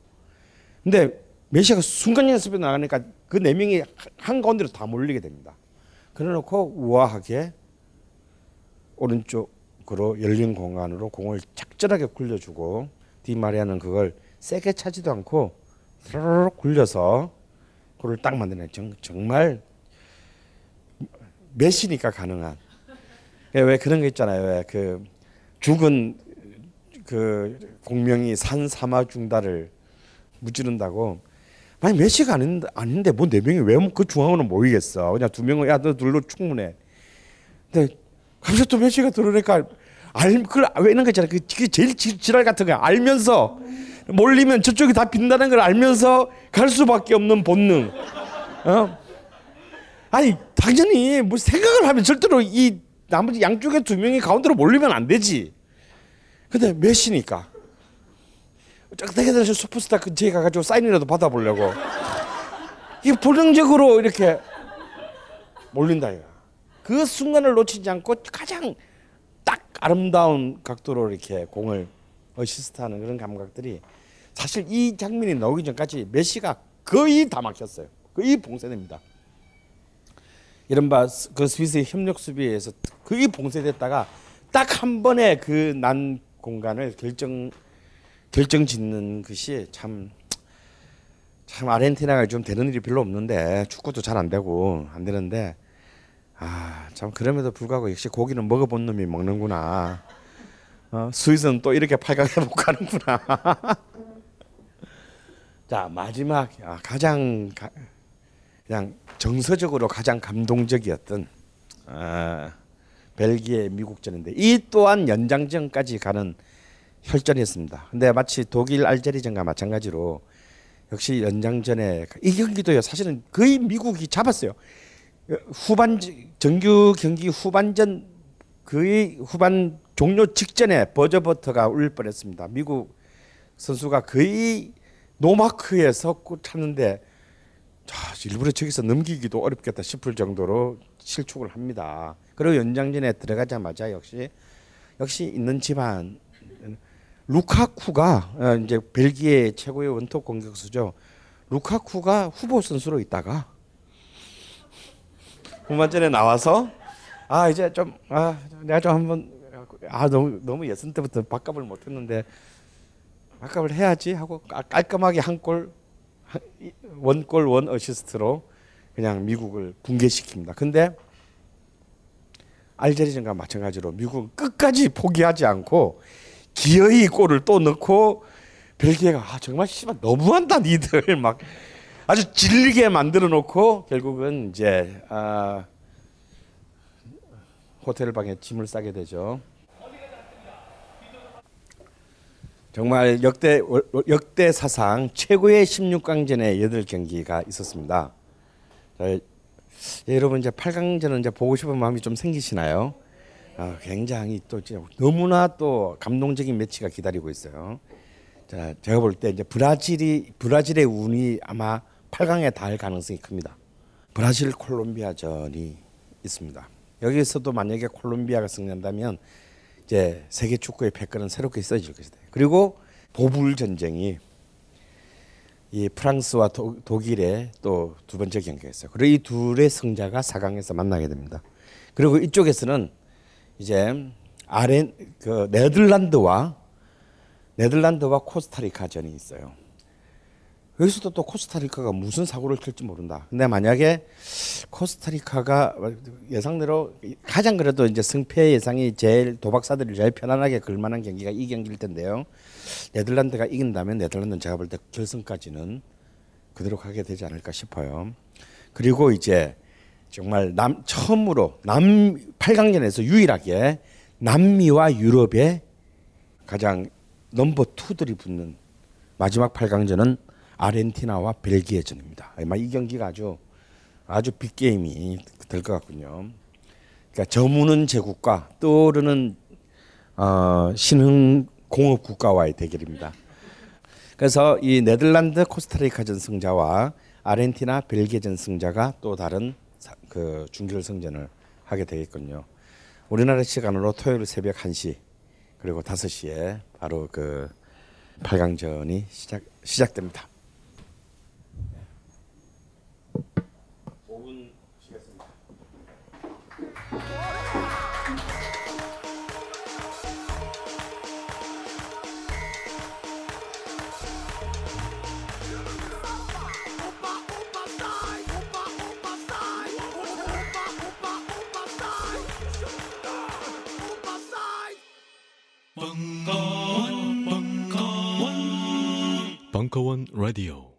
E: 근데 메시가 순간적인 수비 나가니까 그 네 명이 한 가운데로 다 몰리게 됩니다. 그래놓고 우아하게 오른쪽으로 열린 공간으로 공을 착절하게 굴려주고 디마리아는 그걸 세게 차지도 않고 스르륵 굴려서 골을 딱 만드네. 정, 정말 메시니까 가능한. 왜 그런 거 있잖아요. 왜 그 죽은 그 공명이 산 사마 중다를 무찌른다고. 아니 메시가 아닌데 아닌데 뭐네 명이 왜 그 중앙으로 모이겠어? 그냥 두 명은 야너 둘로 충분해. 근데 갑자기 또 메시가 들어오니까 알 그걸 왜 이런 거 있잖아. 그 제일 지랄 같은 거야. 알면서 몰리면 저쪽이 다 빈다는 걸 알면서 갈 수밖에 없는 본능. 어? 아니 당연히 뭐 생각을 하면 절대로 이 나머지 양쪽에 두 명이 가운데로 몰리면 안 되지. 근데 메시니까 어떻게 해서 슈퍼스타 근처에 가가지고 사인이라도 받아보려고 이 본능적으로 이렇게 몰린다 이거. 그 순간을 놓치지 않고 가장 딱 아름다운 각도로 이렇게 공을 어시스트하는 그런 감각들이 사실 이 장면이 나오기 전까지 메시가 거의 다 막혔어요. 거의 봉쇄됩니다. 이른바 그 스위스의 협력 수비에서 거의 봉쇄됐다가 딱 한 번에 그 난 공간을 결정 결정 짓는 것이 참. 참 아르헨티나가 좀 되는 일이 별로 없는데 축구도 잘 안 되고 안 되는데 아 참 그럼에도 불구하고 역시 고기는 먹어본 놈이 먹는구나 어, 스위스는 또 이렇게 8강에 [laughs] 못 가는구나 [laughs] 자 마지막 아, 가장 가, 그냥 정서적으로 가장 감동적이었던 아, 벨기에 미국전인데 이 또한 연장전까지 가는 혈전이었습니다. 근데 마치 독일 알제리전과 마찬가지로 역시 연장전에 이 경기도요 사실은 거의 미국이 잡았어요. 후반 정규 경기 후반전 거의 후반 종료 직전에 버저버터가 울릴 뻔했습니다. 미국 선수가 거의 노마크에서 꽂혔는데 자, 일부러 저기서 넘기기도 어렵겠다 싶을 정도로 실축을 합니다. 그리고 연장전에 들어가자마자 역시 역시 있는 집안 루카쿠가 어, 이제 벨기에 최고의 원톱 공격수죠. 루카쿠가 후보 선수로 있다가 후반전에 나와서 아 이제 좀 아 내가 좀 한번 아 너무 너무 예선 때부터 바값을 못했는데 바값을 해야지 하고 깔끔하게 한 골 원골 원 어시스트로 그냥 미국을 붕괴시킵니다. 근데 알제리전과 마찬가지로 미국은 끝까지 포기하지 않고 기어이 골을 또 넣고 벨기에가 아 정말 씨발 너무한다 니들 [laughs] 막 아주 질리게 만들어 놓고 결국은 이제 아, 호텔 방에 짐을 싸게 되죠. 정말 역대 역대 사상 최고의 16강전의 8경기가 있었습니다. 자, 예, 여러분 이제 8강전은 이제 보고 싶은 마음이 좀 생기시나요? 아, 굉장히 또 너무나 또 감동적인 매치가 기다리고 있어요. 자, 제가 볼 때 이제 브라질이 브라질의 운이 아마 8강에 닿을 가능성이 큽니다. 브라질 콜롬비아전이 있습니다. 여기서도 만약에 콜롬비아가 승리한다면 이제 세계 축구의 패권은 새롭게 써질 것이다. 그리고 보불 전쟁이 이 프랑스와 도, 독일의 또 두 번째 경기가 있어요. 그리고 이 둘의 승자가 4강에서 만나게 됩니다. 그리고 이쪽에서는 이제 아렌 그 네덜란드와 네덜란드와 코스타리카전이 있어요. 여기서도 또 코스타리카가 무슨 사고를 칠지 모른다. 근데 만약에 코스타리카가 예상대로 가장 그래도 이제 승패 예상이 제일 도박사들이 제일 편안하게 걸 만한 경기가 이 경기일 텐데요. 네덜란드가 이긴다면 네덜란드는 제가 볼 때 결승까지는 그대로 가게 되지 않을까 싶어요. 그리고 이제 정말 남 처음으로 남 8강전에서 유일하게 남미와 유럽의 가장 넘버 투들이 붙는 마지막 8강전은 아르헨티나와 벨기에전입니다. 아마 이 경기가 아주 아주 빅 게임이 될 것 같군요. 그러니까 저무는 제국과 떠오르는 어, 신흥 공업 국가와의 대결입니다. 그래서 이 네덜란드 코스타리카전 승자와 아르헨티나 벨기에전 승자가 또 다른 사, 그 준결승전을 하게 되겠군요. 우리나라 시간으로 토요일 새벽 1시 그리고 5시에 바로 그 8강전이 시작 시작됩니다.
A: 벙커원, 라디오.